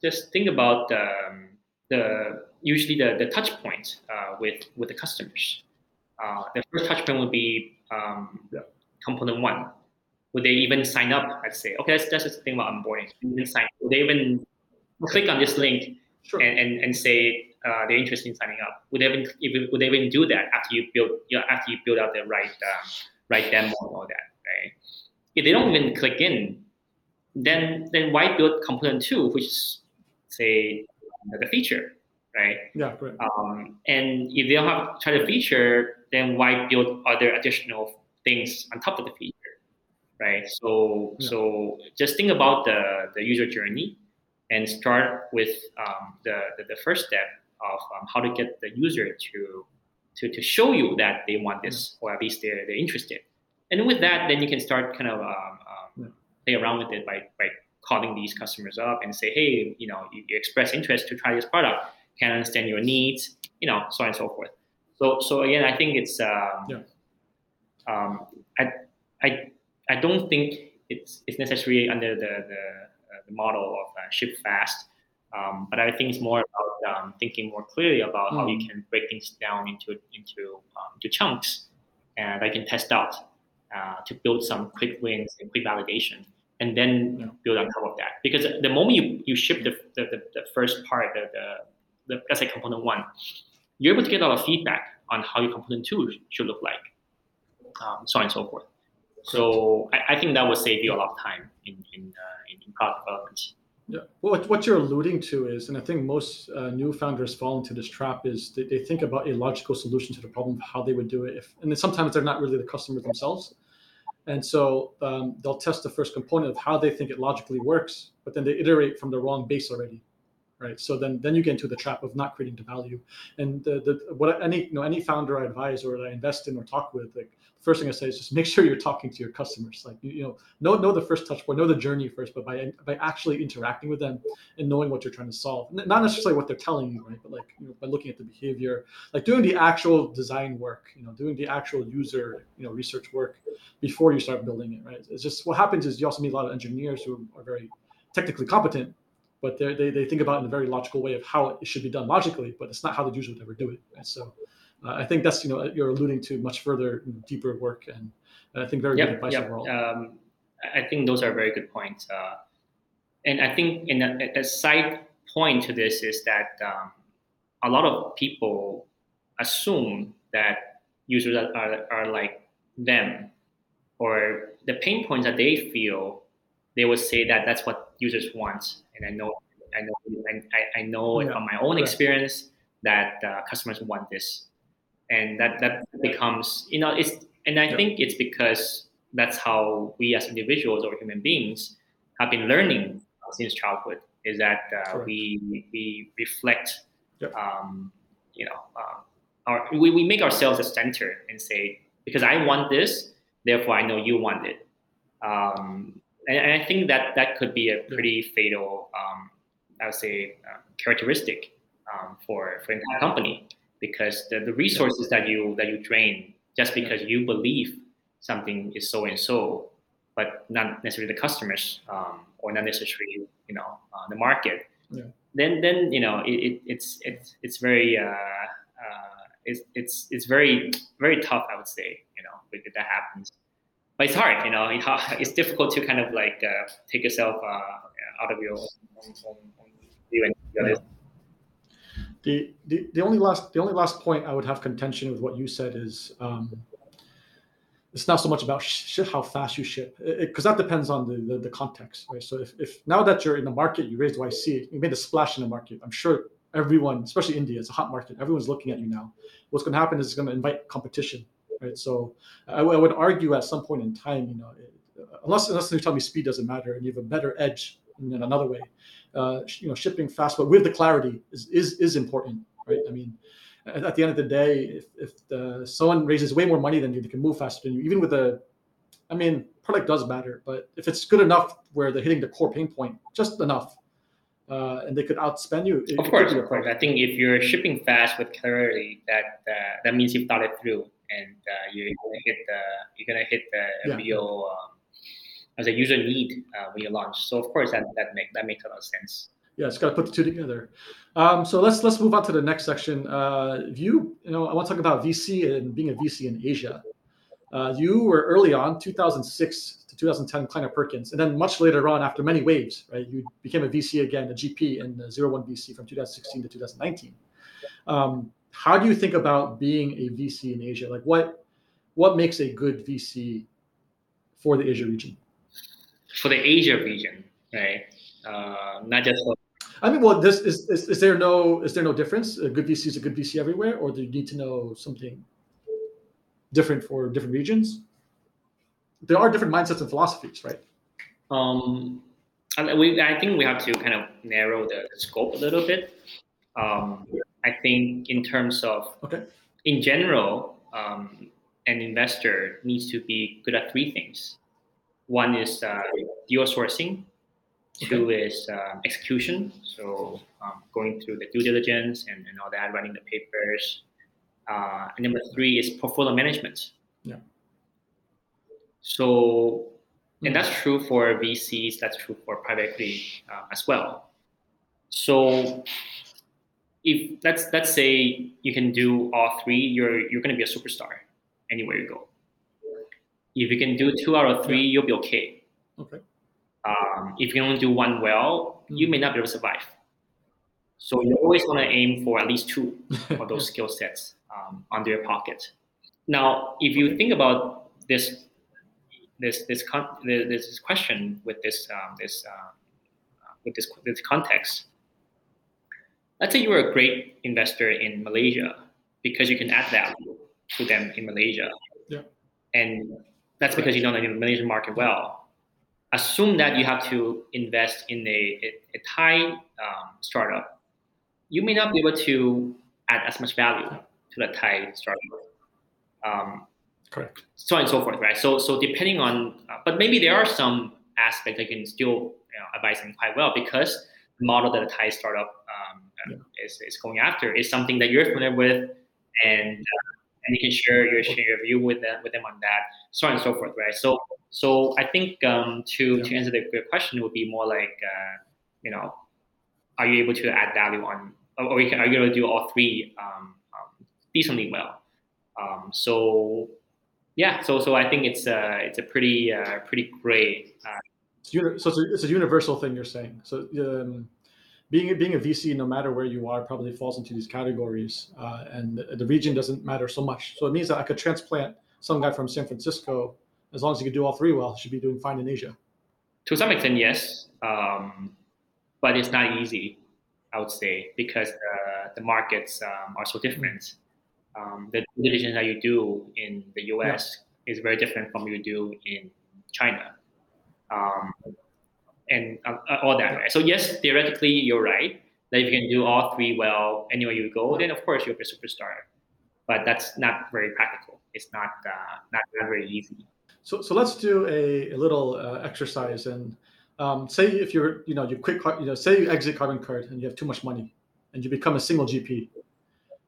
Just think about um, the usually the, the touch point uh, with with the customers. Uh, the first touch point would be um, component one. Would they even sign up? Let's say, okay, that's, that's the thing about onboarding. Even sign, would they even click on this link Sure. and, and, and say uh, they're interested in signing up? Would they even, would they even do that after you build you know, after you build out the right um, right demo and all that, right? If they don't even click in, then then why build component two, which is say the feature, right? yeah, right. Um, and if they don't have try the feature, then why build other additional things on top of the feature, right? So Yeah. so just think about the the user journey, and start with um, the, the the first step of um, how to get the user to to to show you that they want this, or at least they're they're interested. And with that, then you can start kind of um, um, play around with it by by calling these customers up and say, hey, you know, you, you express interest to try this product can understand your needs, you know, so on and so forth. So so again, I think it's um, Yeah. um, I I I don't think it's it's necessarily under the the, uh, the model of uh, ship fast. Um, but I think it's more about um, thinking more clearly about how you Mm. can break things down into into um, into chunks, and I can test out uh, to build some quick wins and quick validation, and then Yeah. build on top of that. Because the moment you, you ship the, the, the, the first part, the, the, the let's say component one, you're able to get a lot of feedback on how your component two should look like, um, so on and so forth. So I, I think that will save you a lot of time in in, uh, in product development. Yeah. Well, what, you're alluding to is, and I think most uh, new founders fall into this trap, is they, they think about a logical solution to the problem, of how they would do it. If, and then sometimes they're not really the customer themselves. And so um, they'll test the first component of how they think it logically works, but then they iterate from the wrong base already. Right. So then, then you get into the trap of not creating the value. And the, the what any you know any founder I advise or I invest in or talk with, like first thing I say is just make sure you're talking to your customers. Like you, know, know know the first touch point, know the journey first, but by by actually interacting with them and knowing what you're trying to solve, not necessarily what they're telling you, right? But like you know, by looking at the behavior, like doing the actual design work, you know, doing the actual user you know research work before you start building it, right? It's just what happens is you also meet a lot of engineers who are very technically competent, but they they think about it in a very logical way of how it should be done logically, but it's not how the user would ever do it. Right? So. Uh, I think that's you know you're alluding to much further deeper work and, and I think very good Yep, advice yep. overall. Um, I I think those are very good points. Uh, and I think in a, a side point to this is that um, a lot of people assume that users are, are, are like them, or the pain points that they feel, they would say that that's what users want. And I know, I know, I, I know Yeah, from my own experience that uh, customers want this, and that that becomes, you know, it's. And I Yeah. think it's because that's how we as individuals or human beings have been learning since childhood. Is that uh, we we reflect, Yep. um, you know, uh, our, we, we make ourselves a center and say because I want this, therefore I know you want it. Um, and, and I think that that could be a pretty fatal, um, I would say, uh, characteristic um, for for entire company because the, the resources that you that you drain just because you believe something is so and so, but not necessarily the customers um, or not necessarily you know uh, the market. Yeah. Then then you know it, it, it's it's it's very uh, uh, it's it's it's very very tough. I would say you know if that happens. But it's hard, you know. it- <laughs> It's difficult to kind of like uh, take yourself uh, out of your own, own, own view and the others. The, the the only last the only last point I would have contention with what you said is um, it's not so much about sh- how fast you ship because that depends on the, the the context, right? So if, if now that you're in the market, you raised YC, you made a splash in the market. I'm sure everyone, especially India, it's a hot market. Everyone's looking at you now. What's going to happen is it's going to invite competition, right? So I, w- I would argue at some point in time, you know, it, unless unless you tell me speed doesn't matter and you have a better edge in another way, uh, you know, shipping fast, but with the clarity is is, is important, right? I mean, at, the end of the day, if, if the, someone raises way more money than you, they can move faster than you, even with a, I mean, product does matter, but if it's good enough where they're hitting the core pain point, just enough, uh, and they could outspend you. it- Of course, of course. I think if you're shipping fast with clarity, that uh, that means you've thought it through, and uh, you're gonna hit the you're gonna hit the Yeah. real um, as a user need uh, when you launch. So of course that that make that makes a lot of sense. yeah, it's got to put the two together. Um, so let's let's move on to the next section. Uh, you, you know, I want to talk about VC and being a VC in Asia. Uh, you were early on, 2006 to 2010, Kleiner Perkins, and then much later on, after many waves, right, you became a VC again, a GP in Zero One VC from 2016 to 2019. Um, how do you think about being a VC in Asia? Like, what what makes a good VC for the Asia region? For the Asia region, right? Uh, not just for I mean, well, this is, is is there no is there no difference? A good VC is a good VC everywhere, or do you need to know something different for different regions? There are different mindsets and philosophies, right? Um, and we, I think we have to kind of narrow the scope a little bit. Um, I think in terms of, Okay. in general, um, an investor needs to be good at three things. One is uh, deal sourcing, Two okay. is um, execution, so um, going through the due diligence and, and all that, writing the papers. Uh, and number three is portfolio management. Yeah. So, and that's true for VCs. That's true for private equity uh, as well. So, if let's let's say you can do all three, you're you're going to be a superstar anywhere you go. If you can do two out of three, you'll be okay. Okay. Um, if you only do one well, you may not be able to survive. So you always want to aim for at least two <laughs> of those skill sets um, under your pocket. Now, if you think about this this this con- this question with this um, this uh, with this this context, let's say you are a great investor in Malaysia because you can add value to them in Malaysia, yeah. and that's because you know the Malaysian market well. Assume that you have to invest in a, a, Thai um, startup. You may not be able to add as much value to the Thai startup. Um, Correct. So on and so forth, right? So so depending on, uh, but maybe there are some aspects I can still you know, advise them quite well because the model that a Thai startup um, yeah. is, is going after is something that you're familiar with, and uh, and you can share your share your view with them with them on that, so on and so forth, right? So so I think um, to yeah. to answer the, question would be more like uh, you know, are you able to add value on, or are you able to do all three um, um, decently well? Um, so yeah, so so I think it's a it's a pretty uh, pretty great. Uh, so it's a, it's a universal thing you're saying. So um, being being a VC, no matter where you are, probably falls into these categories, uh, and the, the, region doesn't matter so much. So it means that I could transplant some guy from San Francisco, as long as he could do all three well, should be doing fine in Asia. To some extent, yes, um, but it's not easy, I would say, because the markets um, are so different. Um, the diligence that you do in the US yeah. is very different from you do in China. Um, and uh, uh, all that. Right? So yes, theoretically, you're right that if you can do all three well anywhere you go, then of course you'll be a superstar. But that's not very practical. It's not uh, not, not very easy. So so let's do a, a little uh, exercise and um, say if you're you know you quit you know say you exit Karbon Card and you have too much money and you become a single GP.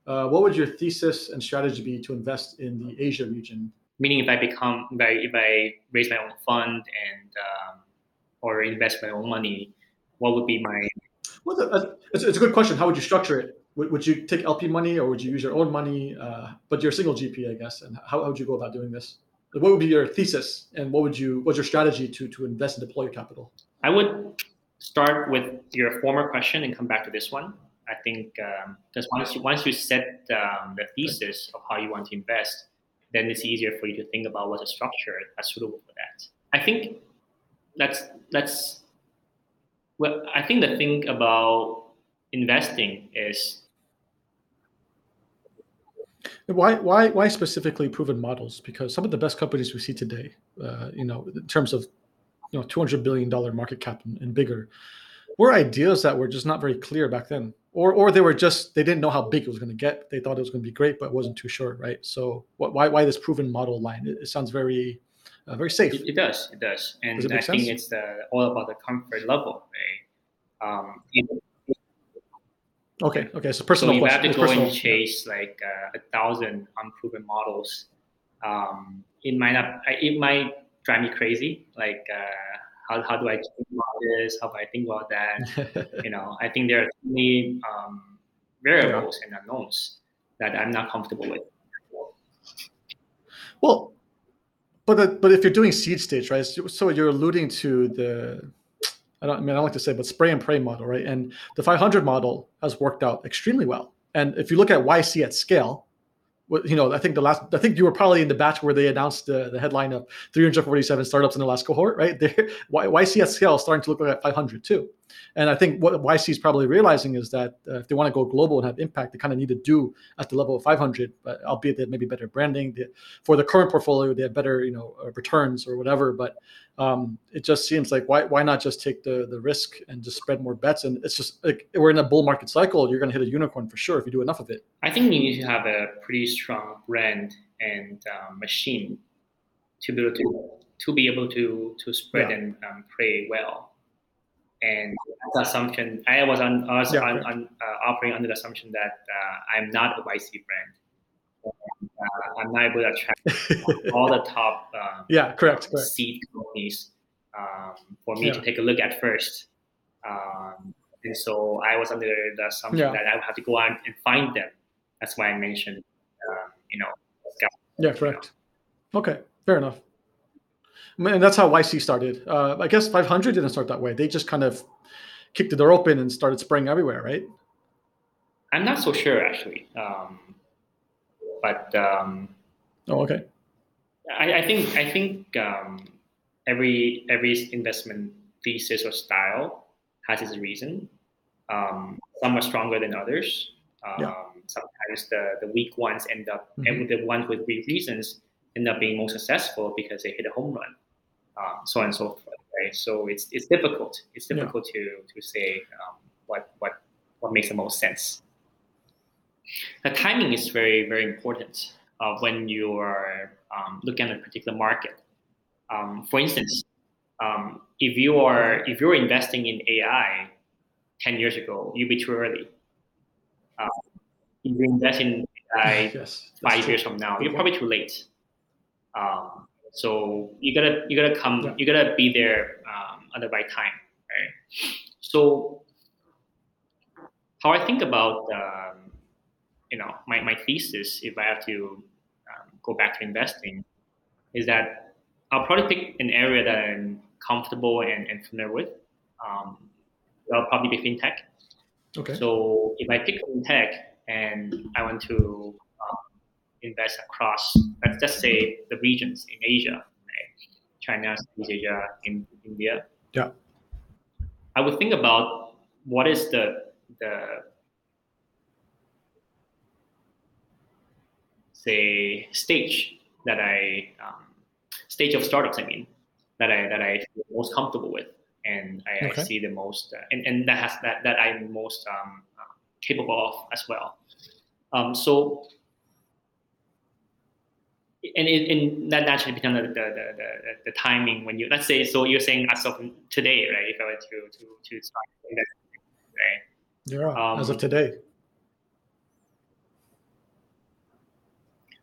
Uh, what would your thesis and strategy be to invest in the Asia region? Meaning, if I become, if I, if I raise my own fund and um, or invest my own money, what would be my? Well, it's, it's a good question. How would you structure it? Would, would you take LP money or would you use your own money? Uh, but you're a single GP, I guess. And how, how would you go about doing this? What would be your thesis, and what would you? What's your strategy to to invest and deploy your capital? I would start with your former question and come back to this one. I think because um, once you once you set um, the thesis of how you want to invest, then it's easier for you to think about what's a structure that's suitable for that. I think that's that's well i think the thing about investing is why why why specifically proven models? Because some of the best companies we see today uh, you know in terms of you know 200 billion dollar market cap and, and bigger were ideas that were just not very clear back then. Or or they were just they didn't know how big it was going to get. They thought it was going to be great but it wasn't too short right? So what, why why this proven model line? It, it sounds very uh, very safe. It, it, does, it does, and does it I sense? think it's the, all about the comfort level. Right? Um, it, okay, okay, so personal. So you have to go personal. and chase like uh, a thousand unproven models. Um, it might not. It might drive me crazy. Like, uh, how, how do I think about this? How do I think about that? <laughs> you know, I think there are too many um, variables yeah. and unknowns that I'm not comfortable with. Well, but the, but if you're doing seed stage, right? So you're alluding to the I don't I mean I like to say, but spray and pray model, right? And the 500 model has worked out extremely well. And if you look at YC at scale, you know, I think the last, I think you were probably in the batch where they announced the, the headline of 347 startups in the last cohort, right? <laughs> At scale is starting to look like 500 too. And I think what YC is probably realizing is that uh, if they want to go global and have impact, they kind of need to do at the level of 500, but albeit they have maybe better branding. They, for the current portfolio, they have better, you know, uh, returns or whatever. But um, it just seems like why why not just take the the risk and just spread more bets? And it's just like we're in a bull market cycle. You're going to hit a unicorn for sure if you do enough of it. I think you need to have a pretty strong brand and um, machine to be able to to be able to to spread yeah. and um, pray well and the assumption I was on, I was Yeah, on, right. on uh, operating under the assumption that uh, I'm not a YC brand. And, uh, I'm not able to attract <laughs> all the top um, Yeah, correct, correct. seed companies um, for me Yeah. to take a look at first. Um, and so I was under the assumption Yeah. that I would have to go out and find them. That's why I mentioned, um, you know, scout. Yeah, correct. Okay, fair enough. And that's how YC started. Uh, I guess 500 didn't start that way. They just kind of kicked the door open and started spraying everywhere, right? I'm not so sure actually, um, but um, Oh, okay. I, I think I think um, every every investment thesis or style has its reason. Um, some are stronger than others. Um, Yeah. Sometimes the, the weak ones end up, Mhm. and the ones with weak reasons end up being more successful because they hit a home run, um, so on and so forth. Right. So it's it's difficult. It's Yeah. difficult to to say um, what what what makes the most sense. The timing is very very important uh, when you are um, looking at a particular market. Um, for instance, um, if you are if you're investing in AI ten years ago, you'd be too early. Um, if you invest in AI <laughs> yes. five true. years from now, you're probably too late. Um, so you gotta you gotta come Yeah. you gotta be there um, at the right time, right? So how I think about um, you know my, my thesis, if I have to um, go back to investing, is that I'll probably pick an area that I'm comfortable and, and familiar with. Um, that'll probably be fintech. Okay. So if I pick fintech and I want to invest across, let's just say the regions in Asia, right? China, Southeast Asia, in India. Yeah. I would think about what is the the say stage that I um, stage of startups. I mean that I that I feel most comfortable with, and I, Okay. I see the most, uh, and, and that has that that I'm most um, uh, capable of as well. Um, so, and it, and that naturally becomes the, the, the, the, timing when you let's say so you're saying as of today, right? If I were to to to start right? Yeah. as of um, today.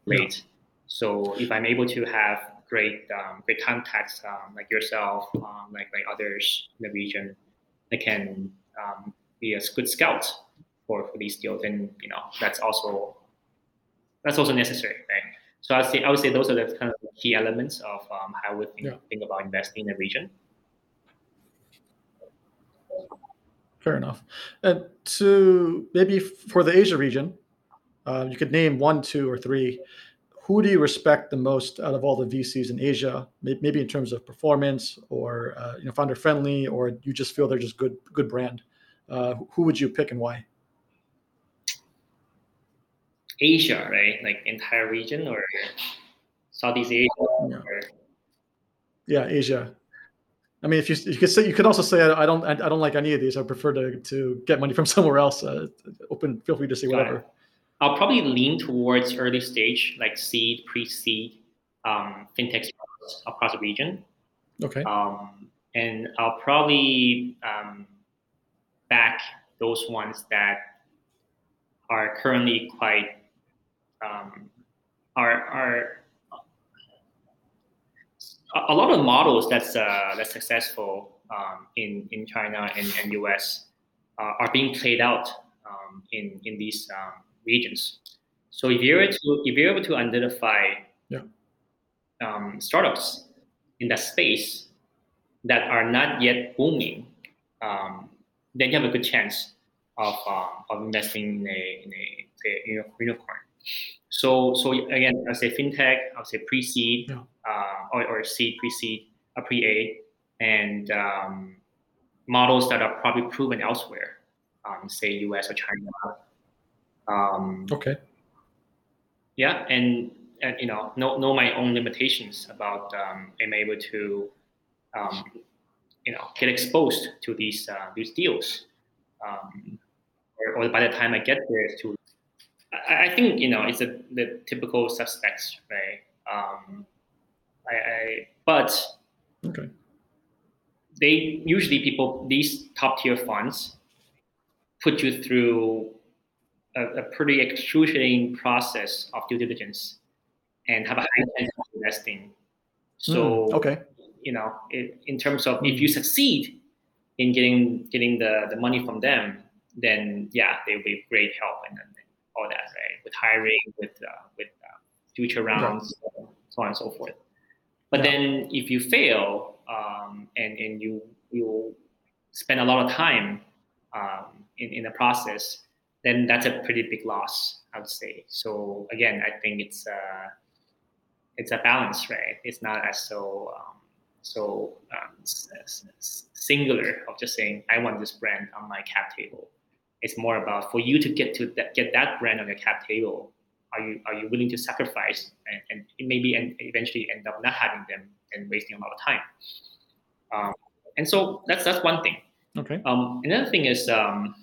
Yeah. great. So if I'm able to have great um, great contacts um, like yourself, um, like like others in the region, that can um, be a good scout for, for these deals, then you know that's also that's also necessary, right? So I would say I would say those are the kind of key elements of um, how we think, Yeah. think about investing in the region. Fair enough. And to maybe for the Asia region, uh, you could name one, two, or three. Who do you respect the most out of all the VCs in Asia? Maybe in terms of performance, or uh, you know, founder friendly, or you just feel they're just good, good brand. Uh, who would you pick and why? Asia, right? Like entire region or Southeast Asia. Yeah. Or, Yeah, Asia. I mean, if you you could say you could also say I I don't I, I don't like any of these. I prefer to to get money from <laughs> somewhere else. Uh, open, feel free to say whatever. I'll probably lean towards early stage, like seed, pre-seed, um, fintech across the region. Okay. Um, and I'll probably um, back those ones that are currently quite um, are are a- a lot of models that's uh, that's successful um, in in China and, and US uh, are being played out um, in in these um, regions. So if you're able to if you're able to identify Yeah. um, startups in that space that are not yet booming, um, then you have a good chance of, uh, of investing in a, in a, uni- unicorn. So, so again, I'll say fintech, I'll say pre-seed, Yeah. uh, or, or seed, pre-seed, or pre-A, and um, models that are probably proven elsewhere, um, say US or China. Um, Okay. yeah, and, and you know, know know my own limitations about um, am able to, um, you know, get exposed to these uh, these deals, um, or, or by the time I get there to, I, I think you know it's a, the typical suspects, right? Um, I, I but Okay. they usually people these top tier funds put you through a, a pretty excruciating process of due diligence and have a high chance of investing. So Mm, okay. you know, it, in terms of if you succeed in getting getting the, the money from them, then yeah, they'll be great help and, and all that, right? With hiring, with uh, with uh, future rounds, so on and so forth. But Yeah. then if you fail um, and and you you spend a lot of time um, in in the process, then that's a pretty big loss, I would say. So again, I think it's uh, it's a balance, right? It's not as so um, so um, singular of just saying I want this brand on my cap table. It's more about for you to get to that, get that brand on your cap table. Are you are you willing to sacrifice and, and maybe and eventually end up not having them and wasting a lot of time? Um, and so that's that's one thing. Okay. Um, another thing is um,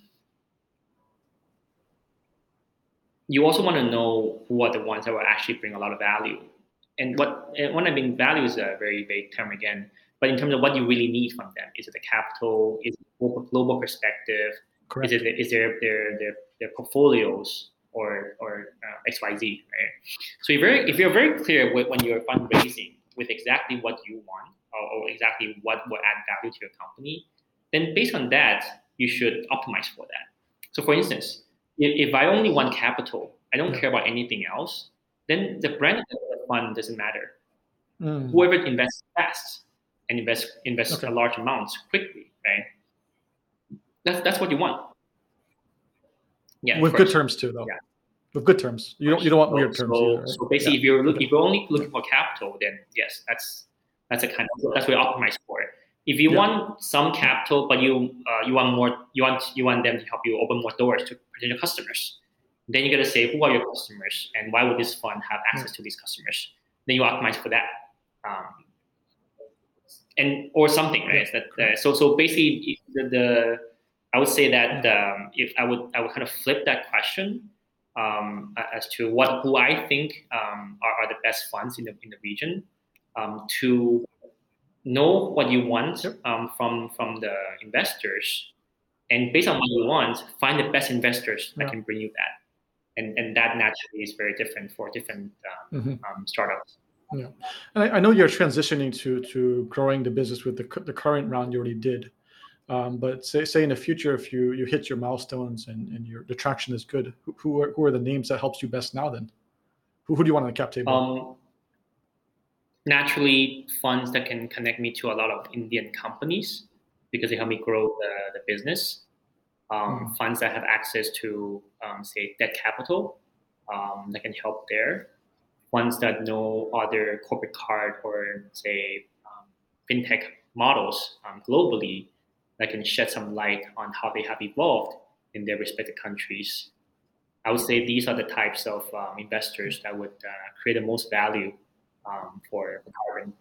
you also want to know who are the ones that will actually bring a lot of value. And what and when I mean value is a very vague term again, but in terms of what you really need from them, is it the capital? Is it global, global perspective? Correct. Is it is there their their their portfolios or or uh, X Y Z? Right. So you're very if you're very clear with, when you're fundraising with exactly what you want or, or exactly what will add value to your company, then based on that you should optimize for that. So for instance, if, if I only want capital, I don't Yeah. care about anything else, then the brand of the fund doesn't matter. Mm, Whoever invests fast and invest invest Okay. a large amounts quickly, right? That's that's what you want. Yeah, With good terms too, though. Yeah. With good terms. You don't you don't want weird terms So, either. right? so basically, Yeah. if you're look, Okay. if you're only looking for capital, then yes, that's that's a kind of that's what you optimize for. If you Yeah. want some capital, but you uh, you want more, you want you want them to help you open more doors to potential customers. Then you got to say who are your customers and why would this fund have access to these customers. Then you optimize for that, um, and or something, right? That uh, so so basically the, the I would say that um, if I would I would kind of flip that question um, as to what who I think um, are, are the best funds in the in the region um, to know what you want um, from from the investors and based on what you want find the best investors that Yeah. can bring you that and and that naturally is very different for different um, Mhm. um, startups And I, I know you're transitioning to to growing the business with the, the current round you already did. Um, but say, say in the future, if you, you hit your milestones and, and your the traction is good, who, who are who are the names that helps you best now? Then, who, who do you want on the cap table? um, naturally funds that can connect me to a lot of indian companies because they help me grow the, the business um, funds that have access to um, say debt capital um, that can help there funds that know other corporate card or say um, fintech models um, globally that can shed some light on how they have evolved in their respective countries i would say these are the types of um, investors that would uh, create the most value um, for for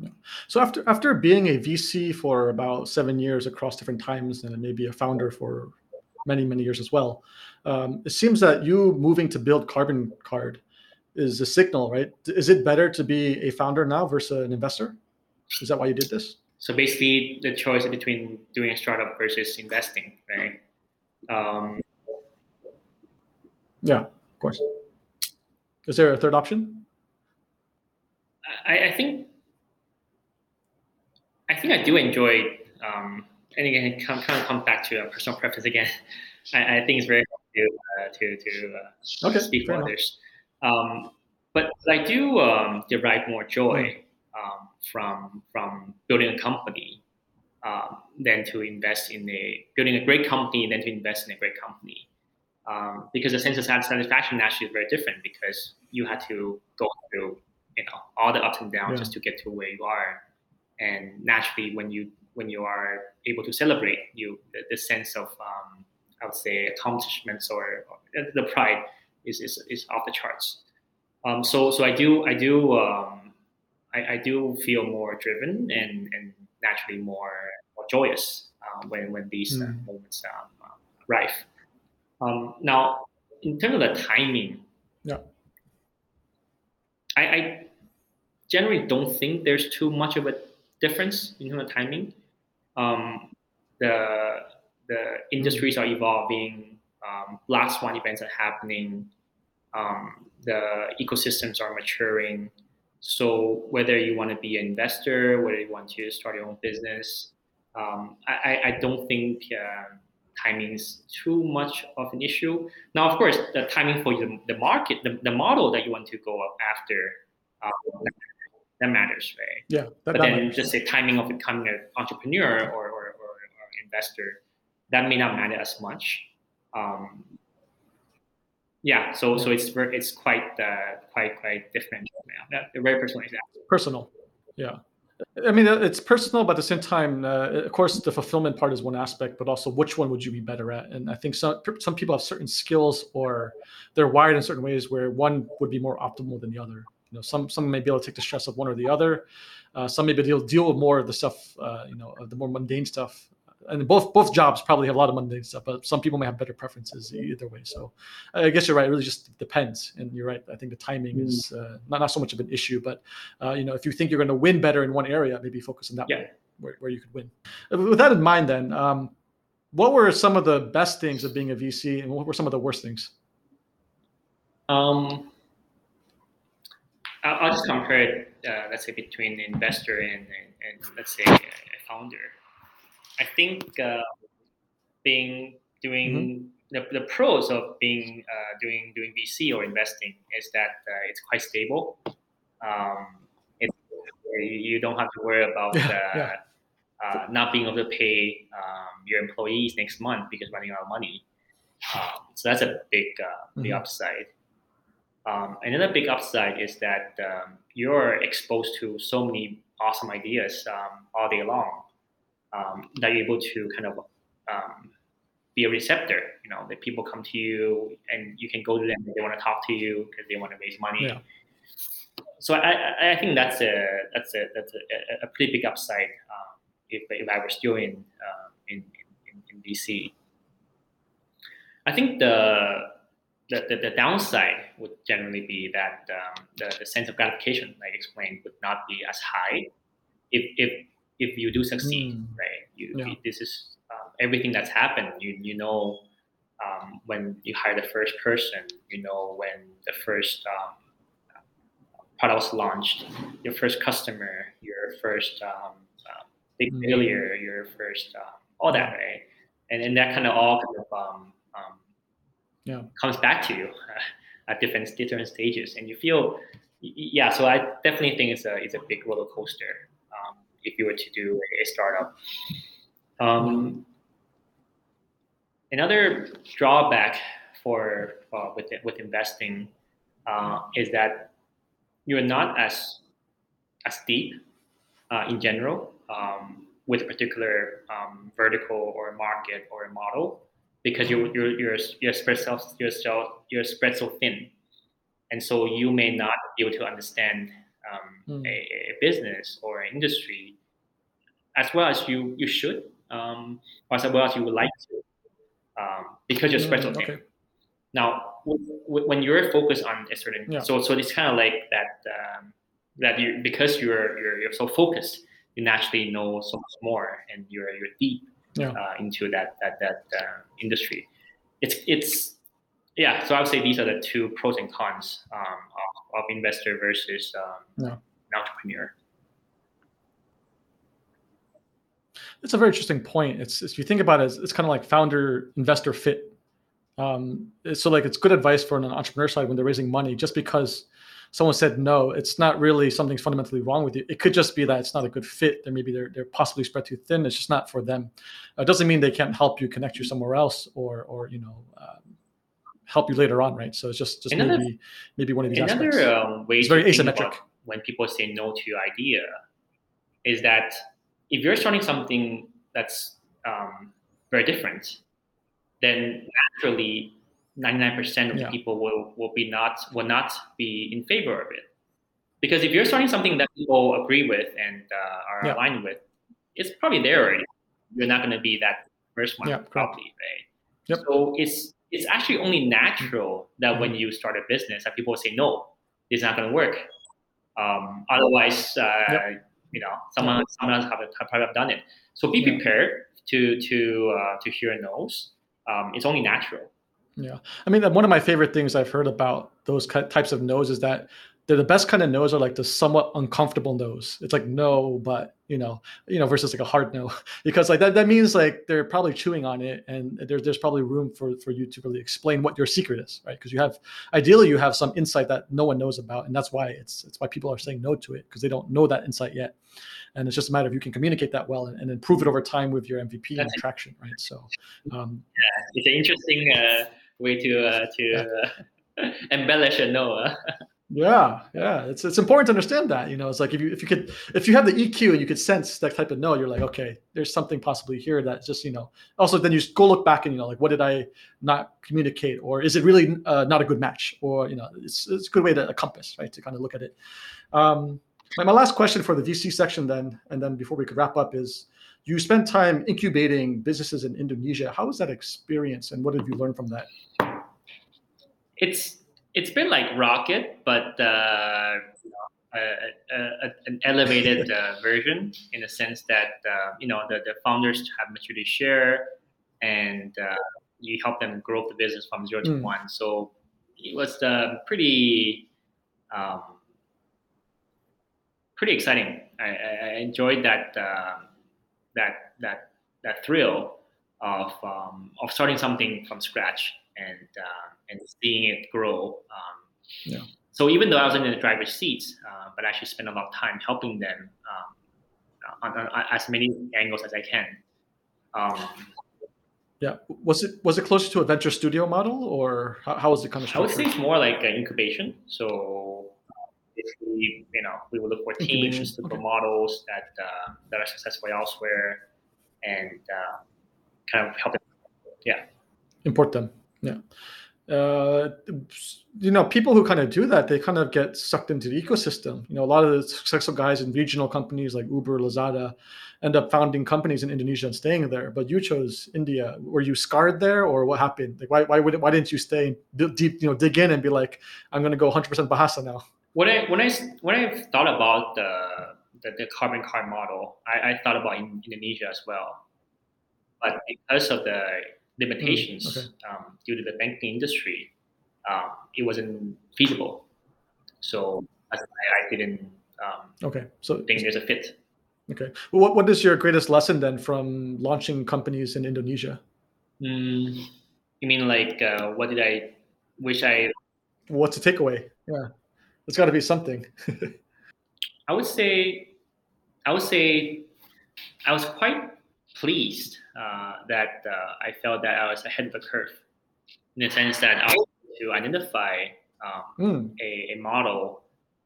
yeah. So after after being a VC for about seven years across different times, and maybe a founder for many many years as well, um, it seems that you moving to build Karbon Card is a signal, right? Is it better to be a founder now versus an investor? Is that why you did this? So basically, the choice between doing a startup versus investing, right? Um, Yeah, of course. Is there a third option? I, I think, I think I do enjoy, um, and again, it kind of come back to a personal preference again. <laughs> I, I think it's very hard to uh, to to uh, Okay, speak for others. Um, but I do um, derive more joy um, from from building a company um, than to invest in a building a great company than to invest in a great company. Um, because the sense of satisfaction actually is very different because you had to go through you know all the ups and downs Yeah. just to get to where you are, and naturally when you when you are able to celebrate you the, sense of um, I would say accomplishments or, or the pride is, is, is off the charts. Um, so so I do I do um, I, I do feel more driven and, and naturally more, more joyous uh, when when these uh, Mm. moments um, uh, arrive. Um, now, in terms of the timing, Yeah. I, I generally don't think there's too much of a difference in terms of timing. Um, the the industries are evolving. Um, black swan events are happening. Um, the ecosystems are maturing. So whether you want to be an investor, whether you want to start your own business, um, I, I, don't think uh, timing is too much of an issue. Now, of course, the timing for the, the market, the, the model that you want to go after, um, that matters, right? Yeah. That, but that then matters. just the timing of becoming an entrepreneur or, or, or, or, investor, that may not matter as much. Um, yeah, so so it's it's quite uh, quite quite different. Yeah, a very personal example. Personal, yeah. I mean, it's personal, but at the same time, uh, of course, the fulfillment part is one aspect, but also which one would you be better at? And I think some some people have certain skills or they're wired in certain ways where one would be more optimal than the other. You know, some some may be able to take the stress of one or the other. Uh, some maybe deal deal with more of the stuff, uh, you know, the more mundane stuff and both both jobs probably have a lot of mundane stuff, but some people may have better preferences either way. So I guess you're right. It really just depends, and you're right. I think the timing mm. is uh, not not so much of an issue, but uh, you know, if you think you're going to win better in one area, maybe focus on that yeah. where, where you could win. Uh, with that in mind, then, um, what were some of the best things of being a VC, and what were some of the worst things? Um, I'll, I'll just compare it, uh, let's say, between investor and, and, and let's say a founder. I think uh, being doing mm-hmm. the, the pros of being uh, doing doing VC or investing is that uh, it's quite stable. Um, it, you don't have to worry about <laughs> yeah. Uh, not being able to pay um, your employees next month because running out of money. Um, so that's a big uh, big mm-hmm. upside. Um, another big upside is that um, you're exposed to so many awesome ideas um, all day long um, that you're able to kind of um, be a receptor. You know, that people come to you and you can go to them. They want to talk to you because they want to raise money. Yeah. So I, I think that's a that's a that's a, a pretty big upside um, if, if I were still in, uh, in, in, in VC. I think the the, the, the, downside would generally be that um, the, the sense of gratification, like explained, would not be as high if, if if you do succeed, mm. right? You, yeah. this is um, everything that's happened. You you know um, when you hire the first person, you know when the first um, product was launched, your first customer, your first um, uh, big mm. failure, your first um, all that, right? And and that kind of all kind of um, yeah. comes back to you <laughs> at different different stages, and you feel yeah. So I definitely think it's a it's a big roller coaster if you were to do a startup. Um, another drawback for uh, with with investing uh, is that you're not as as deep uh, in general um, with a particular um, vertical or market or model because you're you're you're, you're spread so you're, so, you're spread so thin, and so you may not be able to understand um, mm. a, a, business or an industry as well as you you should, um, or as well as you would like to, um, because you're special thin. Okay. Now, w- w- when you're focused on a certain, yeah. so so it's kind of like that um, that you because you're you're you're so focused, you naturally know so much more, and you're you're deep yeah. uh, into that that that uh, industry. It's it's yeah. So I would say these are the two pros and cons um, of, of investor versus um, yeah. an entrepreneur. It's a very interesting point. It's if you think about it, it's, it's kind of like founder investor fit. Um, so like it's good advice for an entrepreneur side when they're raising money. Just because someone said no, it's not really something's fundamentally wrong with you. It could just be that it's not a good fit. Or maybe they're they're possibly spread too thin. It's just not for them. It doesn't mean they can't help you connect you somewhere else or or you know. Um, help you later on, right? So it's just just another, maybe maybe one of these another aspects. Um, way it's very asymmetric. When people say no to your idea, is that if you're starting something that's um, very different, then naturally 99% of yeah. people will, will be not will not be in favor of it. Because if you're starting something that people agree with and uh, are yeah. aligned with, it's probably there already. You're not going to be that first one, yeah, probably, right? Yep. So it's it's actually only natural that mm-hmm. when you start a business that people say no, it's not going to work. Um, otherwise, uh, yep. you know, someone someone else have, have probably done it. So be prepared to to uh, to hear no's. Um, it's only natural. Yeah, I mean, one of my favorite things I've heard about those types of no's is that they're the best kind of no's are like the somewhat uncomfortable no's. It's like no, but you know, you know, versus like a hard no, <laughs> because like that, that means like they're probably chewing on it, and there's there's probably room for for you to really explain what your secret is, right? Because you have ideally you have some insight that no one knows about, and that's why it's it's why people are saying no to it because they don't know that insight yet, and it's just a matter of you can communicate that well and, and improve it over time with your MVP that's and traction, right? So, um, yeah, it's an interesting uh, way to uh, to yeah. uh, <laughs> embellish a no. <laughs> Yeah, yeah, it's it's important to understand that. You know, it's like if you if you could if you have the EQ and you could sense that type of no, you're like, okay, there's something possibly here that just you know. Also, then you go look back and you know, like, what did I not communicate, or is it really uh, not a good match, or you know, it's it's a good way to a compass, right, to kind of look at it. Um, my, my last question for the VC section, then, and then before we could wrap up, is you spent time incubating businesses in Indonesia. How was that experience, and what did you learn from that? It's it's been like rocket, but uh, a, a, an elevated <laughs> uh, version in the sense that uh, you know the, the founders have maturity share, and uh, you help them grow the business from zero to mm. one. So it was uh, pretty um, pretty exciting. I, I enjoyed that um, that that that thrill of um, of starting something from scratch and uh, and seeing it grow. Um, yeah. So even though I wasn't in the driver's seat, uh, but I actually spent a lot of time helping them um, on, on, as many angles as I can. Um, yeah, was it was it closer to a venture studio model, or how, how was it kind of? Structured? I would say it's more like an incubation. So basically, you know, we would look for teams, look okay. for models that uh, that are successful elsewhere, and uh, kind of help them. Yeah, import them. Yeah uh, you know, people who kind of do that, they kind of get sucked into the ecosystem. You know, a lot of the successful guys in regional companies like Uber, Lazada, end up founding companies in Indonesia and staying there. But you chose India. Were you scarred there, or what happened? Like, why why would why didn't you stay deep? You know, dig in and be like, I'm going to go 100% Bahasa now. When I when I when I thought about the the, the Karbon Card model, I, I thought about in Indonesia as well. But because of the limitations mm, okay. um, due to the banking industry, um, it wasn't feasible. So I, I didn't um, okay. So think there's a fit. Okay. Well, what, what is your greatest lesson then from launching companies in Indonesia? Mm, you mean like uh, what did I wish I? What's the takeaway? Yeah, it's got to be something. <laughs> I would say, I would say, I was quite pleased uh, that uh, I felt that I was ahead of the curve in the sense that I was to identify um, mm. a, a, model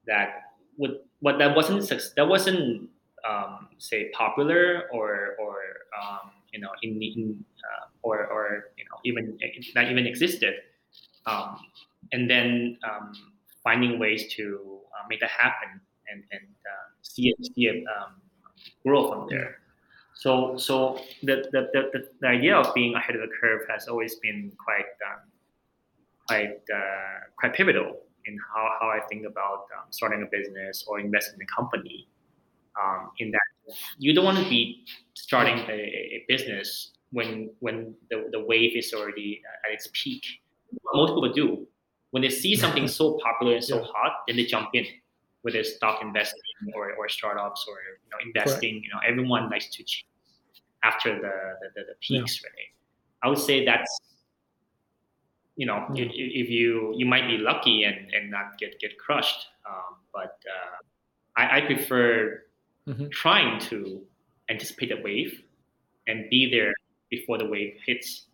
that would what that wasn't that wasn't um, say popular or or um, you know in, in uh, or or you know even not even existed um, and then um, finding ways to uh, make that happen and and uh, see it see it um, grow from there so, so the, the, the, the, idea of being ahead of the curve has always been quite um, quite uh, quite pivotal in how, how I think about um, starting a business or investing in a company. Um, in that you don't want to be starting a, a business when when the, the wave is already at its peak. Most people do when they see something <laughs> so popular and so yeah. hot, then they jump in whether it's stock investing or, or startups or you know investing. Correct. You know, everyone likes to chase after the the, the peaks, yeah. right? I would say that's you know mm. if, if, you you might be lucky and and not get get crushed, um, but uh, I, I prefer mm-hmm. trying to anticipate the wave and be there before the wave hits.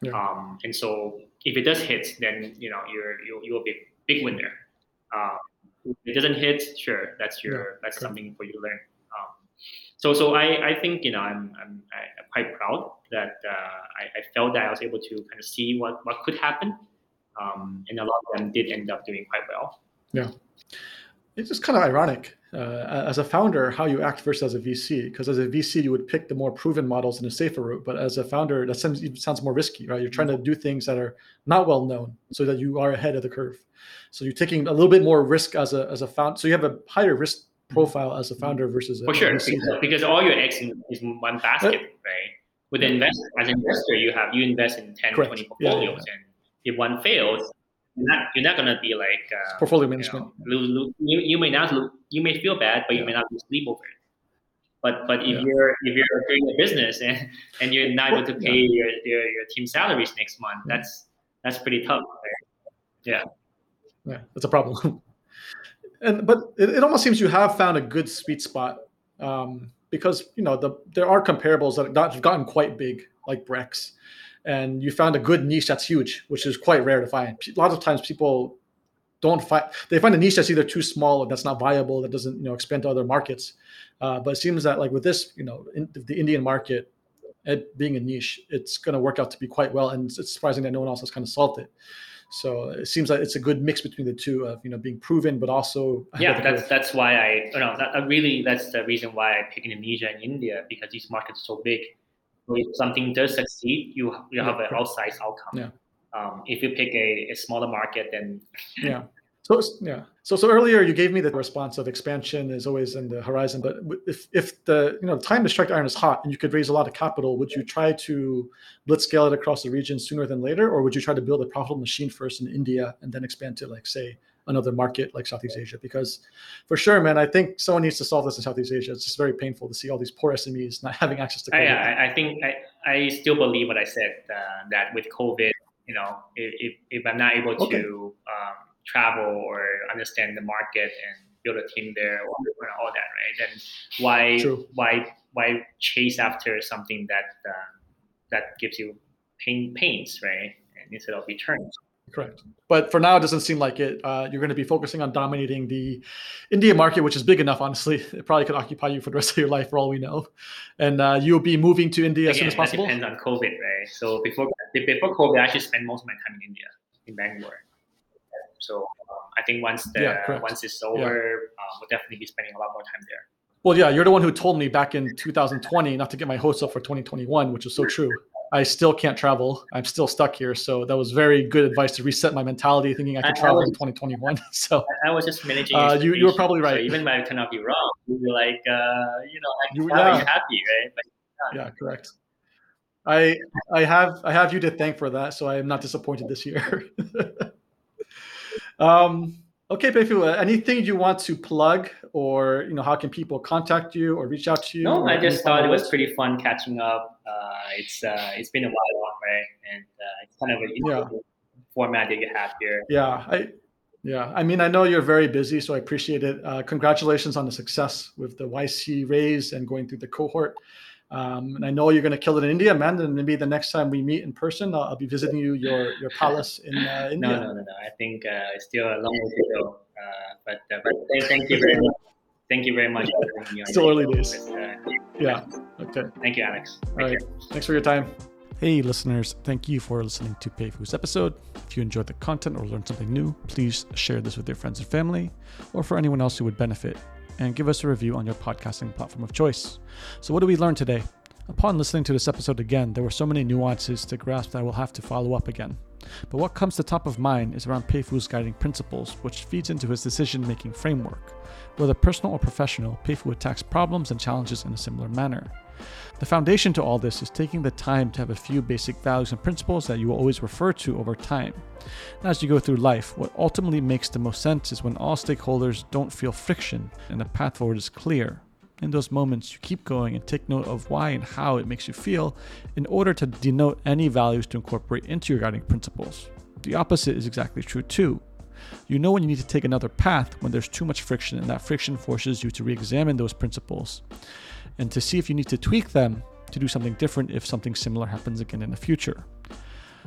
Yeah. Um, and so if it does hit, then you know you're you're, you're a big big winner. Um, if it doesn't hit, sure, that's your yeah. that's something for you to learn. So so I, I think you know I'm I'm, I'm quite proud that uh, I, I, felt that I was able to kind of see what what could happen, um, and a lot of them did end up doing quite well. Yeah. it's just kind of ironic uh, as a founder how you act versus as a VC. Because as a VC, you would pick the more proven models and a safer route. But as a founder, that sounds, sounds more risky, right? You're trying to do things that are not well known so that you are ahead of the curve. So you're taking a little bit more risk as a as a founder. So you have a higher risk profile as a founder versus for sure because, because, all your eggs in, is in one basket, right? With an investor, as an investor, you have you invest in 10, Correct. 20 portfolios, yeah, yeah. and if one fails, you're not you're not gonna be like uh, portfolio management. You, know, lose, lose, you, you may not lose, you may feel bad, but you may not lose sleep over it. But but if you're if you're doing a business and, and you're not able to pay your, your, your team salaries next month, that's that's pretty tough. Right? Yeah. Yeah, that's a problem. <laughs> and but it, it, almost seems you have found a good sweet spot um, because you know the there are comparables that have gotten quite big like Brex and you found a good niche that's huge, which is quite rare to find. A lot of times people don't find they find a niche that's either too small or that's not viable that doesn't you know expand to other markets. Uh, but it seems that like with this, you know, in the Indian market, it being a niche, it's going to work out to be quite well, and it's surprising that no one else has kind of solved it. So it seems like it's a good mix between the two of you know being proven, but also <laughs> yeah, that's that's why I you know that, really that's the reason why I pick Indonesia and India because these markets are so big if something does succeed, you you have an outsized outcome. Yeah. Um, if you pick a, a smaller market, then yeah. <laughs> So yeah. So so earlier you gave me the response of expansion is always in the horizon, but if if the you know the time to strike iron is hot and you could raise a lot of capital, would you try to blitz scale it across the region sooner than later, or would you try to build a profitable machine first in India and then expand to like say another market like Southeast Asia. Because for sure, man, I think someone needs to solve this in Southeast Asia. It's just very painful to see all these poor SMEs not having access to credit. I, I think I, I still believe what I said uh, that with COVID, you know, if, if I'm not able okay. to um, travel or understand the market and build a team there or, all that, right? Then why True. why why chase after something that uh, that gives you pain pains, right? And instead of returns. Correct. But for now, it doesn't seem like it. Uh, you're going to be focusing on dominating the India market, which is big enough, honestly. <laughs> It probably could occupy you for the rest of your life, for all we know. And uh, you'll be moving to India Again, as soon as possible. depends on COVID, right? So before before COVID, I actually spent most of my time in India, in Bangalore. So um, I think once the yeah, once it's over, yeah. uh, we'll definitely be spending a lot more time there. Well, yeah, you're the one who told me back in 2020 not to get my hopes up for 2021, which was so true. I still can't travel. I'm still stuck here. So that was very good advice to reset my mentality, thinking I could travel <laughs> I was, in 2021. So I was just managing. Uh, you, you were probably right. So even if I cannot be wrong, you'd be like, uh, you know, I you, yeah. happy, right? But, yeah. yeah, correct. I I have I have you to thank for that, so I am not disappointed this year. <laughs> um, Okay, Peifu, uh, anything you want to plug or, you know, how can people contact you or reach out to you? No, I just thought it was pretty fun catching up. Uh, it's uh, It's been a while, right? And uh, it's kind of a yeah. format that you have here. Yeah, I, yeah, I mean, I know you're very busy, so I appreciate it. Uh, congratulations on the success with the YC raise and going through the cohort. Um, and I know you're going to kill it in India, man. And maybe the next time we meet in person, I'll, I'll be visiting you your your palace in uh, <laughs> India. No, no, no, no. I think uh, it's still a long way to go. Uh, but uh, but thank, thank, you very much. Thank you very much. still early days. Uh, yeah. Okay. Thank you, Alex. All right. Thanks for your time. Hey, listeners, thank you for listening to Peifu's episode. If you enjoyed the content or learned something new, please share this with your friends and family, or for anyone else who would benefit and give us a review on your podcasting platform of choice. So, what did we learn today? Upon listening to this episode again, there were so many nuances to grasp that I will have to follow up again. But what comes to top of mind is around Peifu's guiding principles, which feeds into his decision making framework. Whether personal or professional, Peifu attacks problems and challenges in a similar manner. The foundation to all this is taking the time to have a few basic values and principles that you will always refer to over time. As you go through life, what ultimately makes the most sense is when all stakeholders don't feel friction and the path forward is clear. In those moments, you keep going and take note of why and how it makes you feel in order to denote any values to incorporate into your guiding principles. The opposite is exactly true too. You know when you need to take another path when there's too much friction, and that friction forces you to re examine those principles and to see if you need to tweak them to do something different if something similar happens again in the future.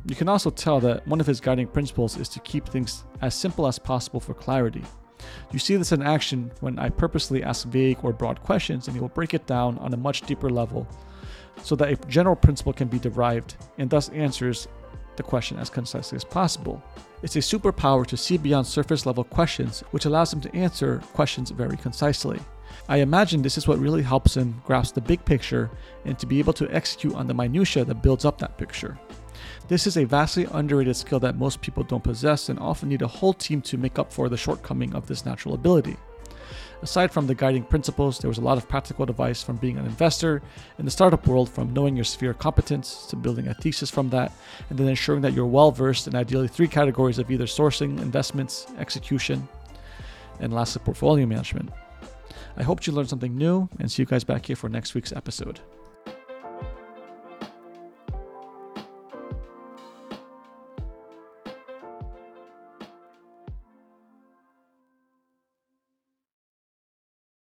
You can also tell that one of his guiding principles is to keep things as simple as possible for clarity. You see this in action when I purposely ask vague or broad questions and he will break it down on a much deeper level so that a general principle can be derived and thus answers the question as concisely as possible. It's a superpower to see beyond surface level questions, which allows him to answer questions very concisely. I imagine this is what really helps him grasp the big picture and to be able to execute on the minutiae that builds up that picture. This is a vastly underrated skill that most people don't possess and often need a whole team to make up for the shortcoming of this natural ability. Aside from the guiding principles, there was a lot of practical advice from being an investor in the startup world, from knowing your sphere of competence to building a thesis from that, and then ensuring that you're well versed in ideally three categories of either sourcing, investments, execution, and lastly, portfolio management. I hope you learned something new and see you guys back here for next week's episode.